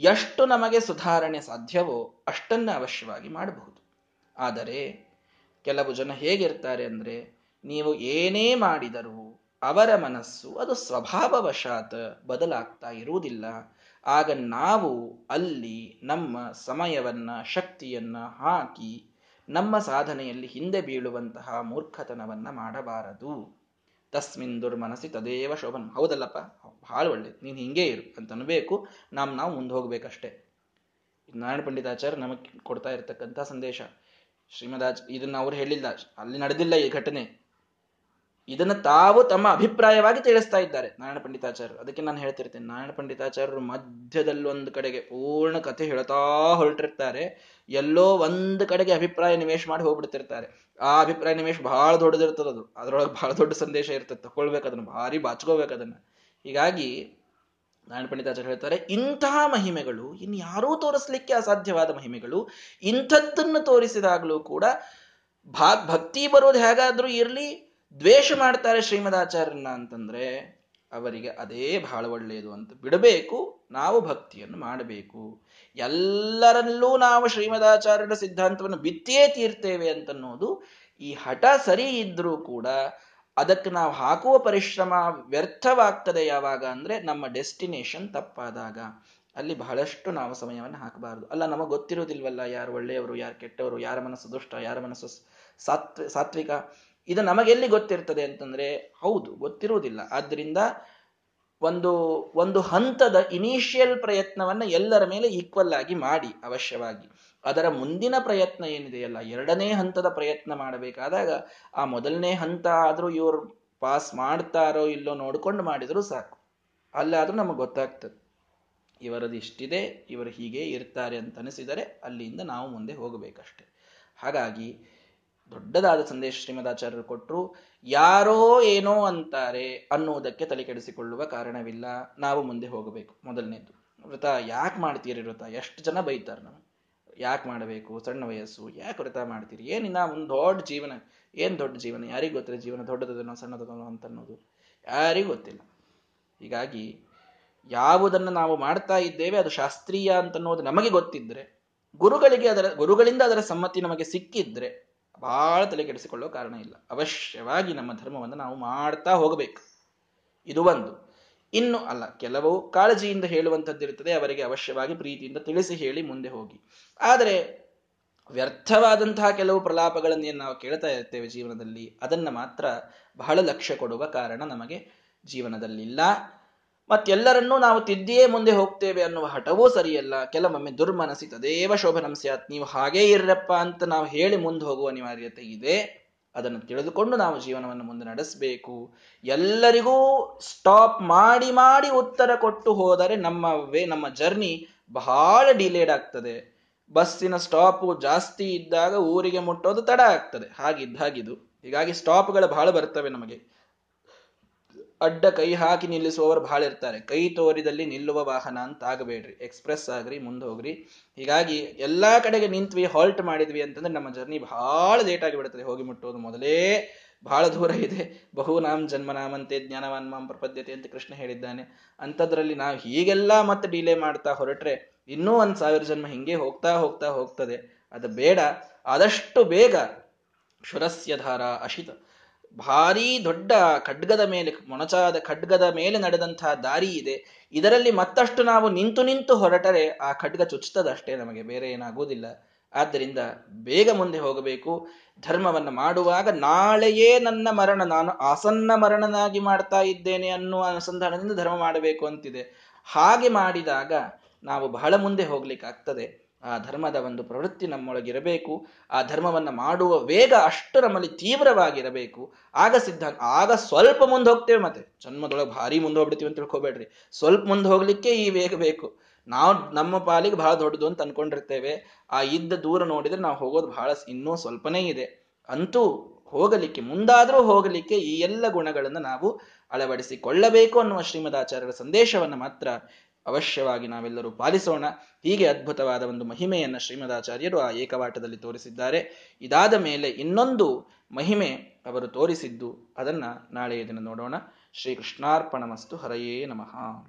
ಎಷ್ಟು ನಮಗೆ ಸುಧಾರಣೆ ಸಾಧ್ಯವೋ ಅಷ್ಟನ್ನ ಅವಶ್ಯವಾಗಿ ಮಾಡಬಹುದು. ಆದರೆ ಕೆಲವು ಜನ ಹೇಗಿರ್ತಾರೆ ಅಂದ್ರೆ ನೀವು ಏನೇ ಮಾಡಿದರೂ ಅವರ ಮನಸ್ಸು ಅದು ಸ್ವಭಾವವಶಾತ್ ಬದಲಾಗ್ತಾ ಇರುವುದಿಲ್ಲ. ಆಗ ನಾವು ಅಲ್ಲಿ ನಮ್ಮ ಸಮಯವನ್ನ, ಶಕ್ತಿಯನ್ನ ಹಾಕಿ ನಮ್ಮ ಸಾಧನೆಯಲ್ಲಿ ಹಿಂದೆ ಬೀಳುವಂತಹ ಮೂರ್ಖತನವನ್ನ ಮಾಡಬಾರದು. ತಸ್ಮಿನ್ ದುರ್ಮನಸಿ ತದೇವ ಶೋಭನ್. ಹೌದಲ್ಲಪ್ಪ ಬಹಳ ಒಳ್ಳೇದು. ನೀನು ಹಿಂಗೆ ಇರು ಅಂತ ಅನ್ಬೇಕು. ನಮ್ ನಾವು ಮುಂದೆ ಹೋಗ್ಬೇಕಷ್ಟೇ. ನಾರಾಯಣ ಪಂಡಿತಾಚಾರ್ಯ ನಮಗೆ ಕೊಡ್ತಾ ಇರತಕ್ಕಂಥ ಸಂದೇಶ. ಶ್ರೀಮದಾಚ್ ಇದನ್ನ ಅವ್ರು ಹೇಳಿಲ್ಲ. ಅಲ್ಲಿ ನಡೆದಿಲ್ಲ ಈ ಘಟನೆ. ಇದನ್ನ ತಾವು ತಮ್ಮ ಅಭಿಪ್ರಾಯವಾಗಿ ತಿಳಿಸ್ತಾ ಇದ್ದಾರೆ ನಾರಾಯಣ ಪಂಡಿತಾಚಾರ್ಯರು. ಅದಕ್ಕೆ ನಾನು ಹೇಳ್ತಿರ್ತೇನೆ, ನಾರಾಯಣ ಪಂಡಿತಾಚಾರ್ಯರು ಮಧ್ಯದಲ್ಲಿ ಒಂದು ಕಡೆಗೆ ಪೂರ್ಣ ಕಥೆ ಹೇಳ್ತಾ ಹೊರಟಿರ್ತಾರೆ. ಎಲ್ಲೋ ಒಂದು ಕಡೆಗೆ ಅಭಿಪ್ರಾಯ ನಿವೇಶ ಮಾಡಿ ಹೋಗ್ಬಿಡ್ತಿರ್ತಾರೆ. ಆ ಅಭಿಪ್ರಾಯ ನಿವೇಶ ಬಹಳ ದೊಡ್ಡದಿರ್ತದ ಅದು. ಅದರೊಳಗೆ ಬಹಳ ದೊಡ್ಡ ಸಂದೇಶ ಇರ್ತದೆ. ತಗೊಳ್ಬೇಕು ಅದನ್ನು, ಭಾರಿ ಬಾಚ್ಕೋಬೇಕು ಅದನ್ನು. ಹೀಗಾಗಿ ನಾರಾಯಣ ಪಂಡಿತಾಚಾರ್ಯ ಹೇಳ್ತಾರೆ ಇಂತಹ ಮಹಿಮೆಗಳು ಇನ್ನು ಯಾರೂ ತೋರಿಸ್ಲಿಕ್ಕೆ ಅಸಾಧ್ಯವಾದ ಮಹಿಮೆಗಳು, ಇಂಥದ್ದನ್ನು ತೋರಿಸಿದಾಗಲೂ ಕೂಡ ಭಾಗ್ ಭಕ್ತಿ ಬರೋದು ಹೇಗಾದ್ರೂ ಇರಲಿ ದ್ವೇಷ ಮಾಡ್ತಾರೆ ಶ್ರೀಮದಾಚಾರ್ಯನ ಅಂತಂದ್ರೆ ಅವರಿಗೆ ಅದೇ ಬಹಳ ಒಳ್ಳೆಯದು ಅಂತ ಬಿಡಬೇಕು, ನಾವು ಭಕ್ತಿಯನ್ನು ಮಾಡಬೇಕು. ಎಲ್ಲರಲ್ಲೂ ನಾವು ಶ್ರೀಮದಾಚಾರ್ಯರ ಸಿದ್ಧಾಂತವನ್ನು ಬಿತ್ತಿಯೇ ತೀರ್ತೇವೆ ಅಂತನ್ನೋದು ಈ ಹಠ ಸರಿ ಇದ್ರೂ ಕೂಡ ಅದಕ್ಕೆ ನಾವು ಹಾಕುವ ಪರಿಶ್ರಮ ವ್ಯರ್ಥವಾಗ್ತದೆ ಯಾವಾಗ ಅಂದ್ರೆ ನಮ್ಮ ಡೆಸ್ಟಿನೇಷನ್ ತಪ್ಪಾದಾಗ. ಅಲ್ಲಿ ಬಹಳಷ್ಟು ನಾವು ಸಮಯವನ್ನು ಹಾಕಬಾರದು. ಅಲ್ಲ, ನಮಗೆ ಗೊತ್ತಿರೋದಿಲ್ವಲ್ಲ ಯಾರು ಒಳ್ಳೆಯವರು, ಯಾರು ಕೆಟ್ಟವರು, ಯಾರ ಮನಸ್ಸು ದುಷ್ಟ, ಯಾರ ಮನಸ್ಸು ಸಾತ್ವಿ, ಸಾತ್ವಿಕ? ಇದು ನಮಗೆಲ್ಲಿ ಗೊತ್ತಿರ್ತದೆ ಅಂತಂದ್ರೆ ಹೌದು, ಗೊತ್ತಿರುವುದಿಲ್ಲ. ಆದ್ದರಿಂದ ಒಂದು ಒಂದು ಹಂತದ ಇನಿಷಿಯಲ್ ಪ್ರಯತ್ನವನ್ನ ಎಲ್ಲರ ಮೇಲೆ ಈಕ್ವಲ್ ಆಗಿ ಮಾಡಿ ಅವಶ್ಯವಾಗಿ. ಅದರ ಮುಂದಿನ ಪ್ರಯತ್ನ ಏನಿದೆಯಲ್ಲ, ಎರಡನೇ ಹಂತದ ಪ್ರಯತ್ನ ಮಾಡಬೇಕಾದಾಗ ಆ ಮೊದಲನೇ ಹಂತ ಆದ್ರೂ ಇವರು ಪಾಸ್ ಮಾಡ್ತಾರೋ ಇಲ್ಲೋ ನೋಡ್ಕೊಂಡು ಮಾಡಿದ್ರು ಸಾಕು. ಅಲ್ಲಾದ್ರೂ ನಮಗೆ ಗೊತ್ತಾಗ್ತದೆ. ಇವರದು ಇಷ್ಟಿದೆ, ಇವರು ಹೀಗೆ ಇರ್ತಾರೆ ಅಂತ ಅನಿಸಿದರೆ ಅಲ್ಲಿಂದ ನಾವು ಮುಂದೆ ಹೋಗಬೇಕಷ್ಟೆ. ಹಾಗಾಗಿ ದೊಡ್ಡದಾದ ಸಂದೇಶ ಶ್ರೀಮದಾಚಾರ್ಯರು ಕೊಟ್ಟರು ಯಾರೋ ಏನೋ ಅಂತಾರೆ ಅನ್ನುವುದಕ್ಕೆ ತಲೆ ಕೆಡಿಸಿಕೊಳ್ಳುವ ಕಾರಣವಿಲ್ಲ, ನಾವು ಮುಂದೆ ಹೋಗಬೇಕು. ಮೊದಲನೇದು. ವ್ರತ ಯಾಕೆ ಮಾಡ್ತೀರಿ ವ್ರತ ಎಷ್ಟು ಜನ ಬೈತಾರೆ ನಾವು ಯಾಕೆ ಮಾಡಬೇಕು? ಸಣ್ಣ ವಯಸ್ಸು, ಯಾಕೆ ವ್ರತ ಮಾಡ್ತೀರಿ? ಏನಿನ್ನ ಒಂದು ದೊಡ್ಡ ಜೀವನ, ಏನು ದೊಡ್ಡ ಜೀವನ? ಯಾರಿಗೂ ಗೊತ್ತಿಲ್ಲ ಜೀವನ? ದೊಡ್ಡದನೋ ಸಣ್ಣದನೋ ಅಂತ ಅನ್ನೋದು ಯಾರಿಗೂ ಗೊತ್ತಿಲ್ಲ. ಹೀಗಾಗಿ, ಯಾವುದನ್ನು ನಾವು ಮಾಡ್ತಾ ಇದ್ದೇವೆ, ಅದು ಶಾಸ್ತ್ರೀಯ ಅಂತನ್ನೋದು ನಮಗೆ ಗೊತ್ತಿದ್ರೆ, ಗುರುಗಳಿಗೆ ಅದರ, ಗುರುಗಳಿಂದ ಅದರ ಸಮ್ಮತಿ ನಮಗೆ ಸಿಕ್ಕಿದ್ರೆ ಬಹಳ ತಲೆ ಕೆಡಿಸಿಕೊಳ್ಳೋ ಕಾರಣ ಇಲ್ಲ. ಅವಶ್ಯವಾಗಿ ನಮ್ಮ ಧರ್ಮವನ್ನು ನಾವು ಮಾಡ್ತಾ ಹೋಗಬೇಕು. ಇದು ಒಂದು. ಇನ್ನು ಅಲ್ಲ, ಕೆಲವು ಕಾಳಜಿಯಿಂದ ಹೇಳುವಂಥದ್ದಿರುತ್ತದೆ ಅವರಿಗೆ ಅವಶ್ಯವಾಗಿ ಪ್ರೀತಿಯಿಂದ ತಿಳಿಸಿ ಹೇಳಿ ಮುಂದೆ ಹೋಗಿ. ಆದರೆ ವ್ಯರ್ಥವಾದಂತಹ ಕೆಲವು ಪ್ರಲಾಪಗಳನ್ನು ನಾವು ಕೇಳ್ತಾ ಇರ್ತೇವೆ ಜೀವನದಲ್ಲಿ, ಅದನ್ನು ಮಾತ್ರ ಬಹಳ ಲಕ್ಷ್ಯ ಕೊಡುವ ಕಾರಣ ನಮಗೆ ಜೀವನದಲ್ಲಿಲ್ಲ. ಮತ್ತೆಲ್ಲರನ್ನೂ ನಾವು ತಿದ್ದಿಯೇ ಮುಂದೆ ಹೋಗ್ತೇವೆ ಅನ್ನುವ ಹಠವೂ ಸರಿಯಲ್ಲ. ಕೆಲವೊಮ್ಮೆ ದುರ್ಮನಸಿ ತದೇವ ಶೋಭನಂ ಸ್ಯಾತ್ ನೀವು ಹಾಗೇ ಇರ್ರಪ್ಪ ಅಂತ ನಾವು ಹೇಳಿ ಮುಂದೆ ಹೋಗುವ ಅನಿವಾರ್ಯತೆ ಇದೆ. ಅದನ್ನು ತಿಳಿದುಕೊಂಡು ನಾವು ಜೀವನವನ್ನು ಮುಂದೆ ನಡೆಸಬೇಕು. ಎಲ್ಲರಿಗೂ ಸ್ಟಾಪ್ ಮಾಡಿ ಮಾಡಿ ಉತ್ತರ ಕೊಟ್ಟು ಹೋದರೆ ನಮ್ಮ ವೇ ನಮ್ಮ ಜರ್ನಿ ಬಹಳ ಡಿಲೇಡ್ ಆಗ್ತದೆ. ಬಸ್ಸಿನ ಸ್ಟಾಪು ಜಾಸ್ತಿ ಇದ್ದಾಗ ಊರಿಗೆ ಮುಟ್ಟೋದು ತಡ ಆಗ್ತದೆ. ಹಾಗಿದ್ದ ಹಾಗಿದು ಹೀಗಾಗಿ ಸ್ಟಾಪ್ಗಳು ಬಹಳ ಬರ್ತವೆ ನಮಗೆ. ಅಡ್ಡ ಕೈ ಹಾಕಿ ನಿಲ್ಲಿಸುವವರು ಬಹಳ ಇರ್ತಾರೆ ಕೈ ತೋರಿದಲ್ಲಿ ನಿಲ್ಲುವ ವಾಹನ ಅಂತ ಆಗಬೇಡ್ರಿ. ಎಕ್ಸ್ಪ್ರೆಸ್ ಆಗ್ರಿ, ಮುಂದೆ ಹೋಗ್ರಿ. ಹೀಗಾಗಿ ಎಲ್ಲಾ ಕಡೆಗೆ ನಿಂತ್ವಿ ಹಾಲ್ಟ್ ಮಾಡಿದ್ವಿ ಅಂತಂದ್ರೆ ನಮ್ಮ ಜರ್ನಿ ಬಹಳ ಲೇಟ್ ಆಗಿ ಬಿಡುತ್ತದೆ ಹೋಗಿ ಮುಟ್ಟೋದು ಮೊದಲೇ ಬಹಳ ದೂರ ಇದೆ. ಬಹುನಾಮ್ ಜನ್ಮನಾಮಂತೆ ಜ್ಞಾನವಾನ್ ಮಾಂ ಪ್ರಪದ್ಯತೆ ಅಂತ ಕೃಷ್ಣ ಹೇಳಿದ್ದಾನೆ. ಅಂಥದ್ರಲ್ಲಿ ನಾವು ಹೀಗೆಲ್ಲ ಮತ್ತೆ ಡಿಲೇ ಮಾಡ್ತಾ ಹೊರಟ್ರೆ ಇನ್ನೂ ಒಂದು ಸಾವಿರ ಜನ್ಮ ಹಿಂಗೆ ಹೋಗ್ತಾ ಹೋಗ್ತಾ ಹೋಗ್ತದೆ. ಅದು ಬೇಡ. ಆದಷ್ಟು ಬೇಗ ಶುರಸ್ಯಧಾರ ಧಾರ ಅಶಿತ. ಭಾರೀ ದೊಡ್ಡ ಖಡ್ಗದ ಮೇಲೆ, ಮೊಣಚಾದ ಖಡ್ಗದ ಮೇಲೆ ನಡೆದಂತಹ ದಾರಿ ಇದೆ. ಇದರಲ್ಲಿ ಮತ್ತಷ್ಟು ನಾವು ನಿಂತು ನಿಂತು ಹೊರಟರೆ ಆ ಖಡ್ಗ ಚುಚ್ಚುತ್ತದಷ್ಟೇ ನಮಗೆ ಬೇರೆ ಏನಾಗುವುದಿಲ್ಲ. ಆದ್ದರಿಂದ ಬೇಗ ಮುಂದೆ ಹೋಗಬೇಕು. ಧರ್ಮವನ್ನು ಮಾಡುವಾಗ ನಾಳೆಯೇ ನನ್ನ ಮರಣ, ನಾನು ಆಸನ್ನ ಮರಣನಾಗಿ ಮಾಡ್ತಾ ಇದ್ದೇನೆ ಅನ್ನುವ ಅನುಸಂಧಾನದಿಂದ ಧರ್ಮ ಮಾಡಬೇಕು ಅಂತಿದೆ. ಹಾಗೆ ಮಾಡಿದಾಗ ನಾವು ಬಹಳ ಮುಂದೆ ಹೋಗ್ಲಿಕ್ಕಾಗ್ತದೆ. ಆ ಧರ್ಮದ ಒಂದು ಪ್ರವೃತ್ತಿ ನಮ್ಮೊಳಗಿರಬೇಕು, ಆ ಧರ್ಮವನ್ನು ಮಾಡುವ ವೇಗ ಅಷ್ಟು ನಮ್ಮಲ್ಲಿ ತೀವ್ರವಾಗಿರಬೇಕು. ಆಗ ಸಿದ್ಧಾಂತ, ಆಗ ಸ್ವಲ್ಪ ಮುಂದೆ ಹೋಗ್ತೇವೆ ಮತ್ತೆ. ಜನ್ಮದೊಳಗೆ ಭಾರಿ ಮುಂದೆ ಹೋಗ್ಬಿಡ್ತೀವಿ ಅಂತ ತಿಳ್ಕೊಬೇಡ್ರಿ. ಸ್ವಲ್ಪ ಮುಂದೆ ಹೋಗ್ಲಿಕ್ಕೆ ಈ ವೇಗ ಬೇಕು. ನಾವು, ನಮ್ಮ ಪಾಲಿಗೆ ಬಹಳ ದೊಡ್ಡದು ಅಂತ ಅನ್ಕೊಂಡಿರ್ತೇವೆ. ಆ ಇದ್ದ ದೂರ ನೋಡಿದ್ರೆ ನಾವು ಹೋಗೋದು ಬಹಳ ಇನ್ನೂ ಸ್ವಲ್ಪನೇ ಇದೆ. ಅಂತೂ ಹೋಗಲಿಕ್ಕೆ, ಮುಂದಾದರೂ ಹೋಗಲಿಕ್ಕೆ ಈ ಎಲ್ಲ ಗುಣಗಳನ್ನು ನಾವು ಅಳವಡಿಸಿಕೊಳ್ಳಬೇಕು ಅನ್ನುವ ಶ್ರೀಮದಾಚಾರ್ಯರ ಸಂದೇಶವನ್ನು ಮಾತ್ರ ಅವಶ್ಯವಾಗಿ ನಾವೆಲ್ಲರೂ ಪಾಲಿಸೋಣ. ಹೀಗೆ ಅದ್ಭುತವಾದ ಒಂದು ಮಹಿಮೆಯನ್ನು ಶ್ರೀಮದಾಚಾರ್ಯರು ಆ ಏಕವಾಟದಲ್ಲಿ ತೋರಿಸಿದ್ದಾರೆ. ಇದಾದ ಮೇಲೆ ಇನ್ನೊಂದು ಮಹಿಮೆ ಅವರು ತೋರಿಸಿದ್ದು. ಅದನ್ನ ನಾಳೆಯ ದಿನ ನೋಡೋಣ. ಶ್ರೀಕೃಷ್ಣಾರ್ಪಣ ಕೃಷ್ಣಾರ್ಪಣಮಸ್ತು ಹರಯೇ ನಮಃ.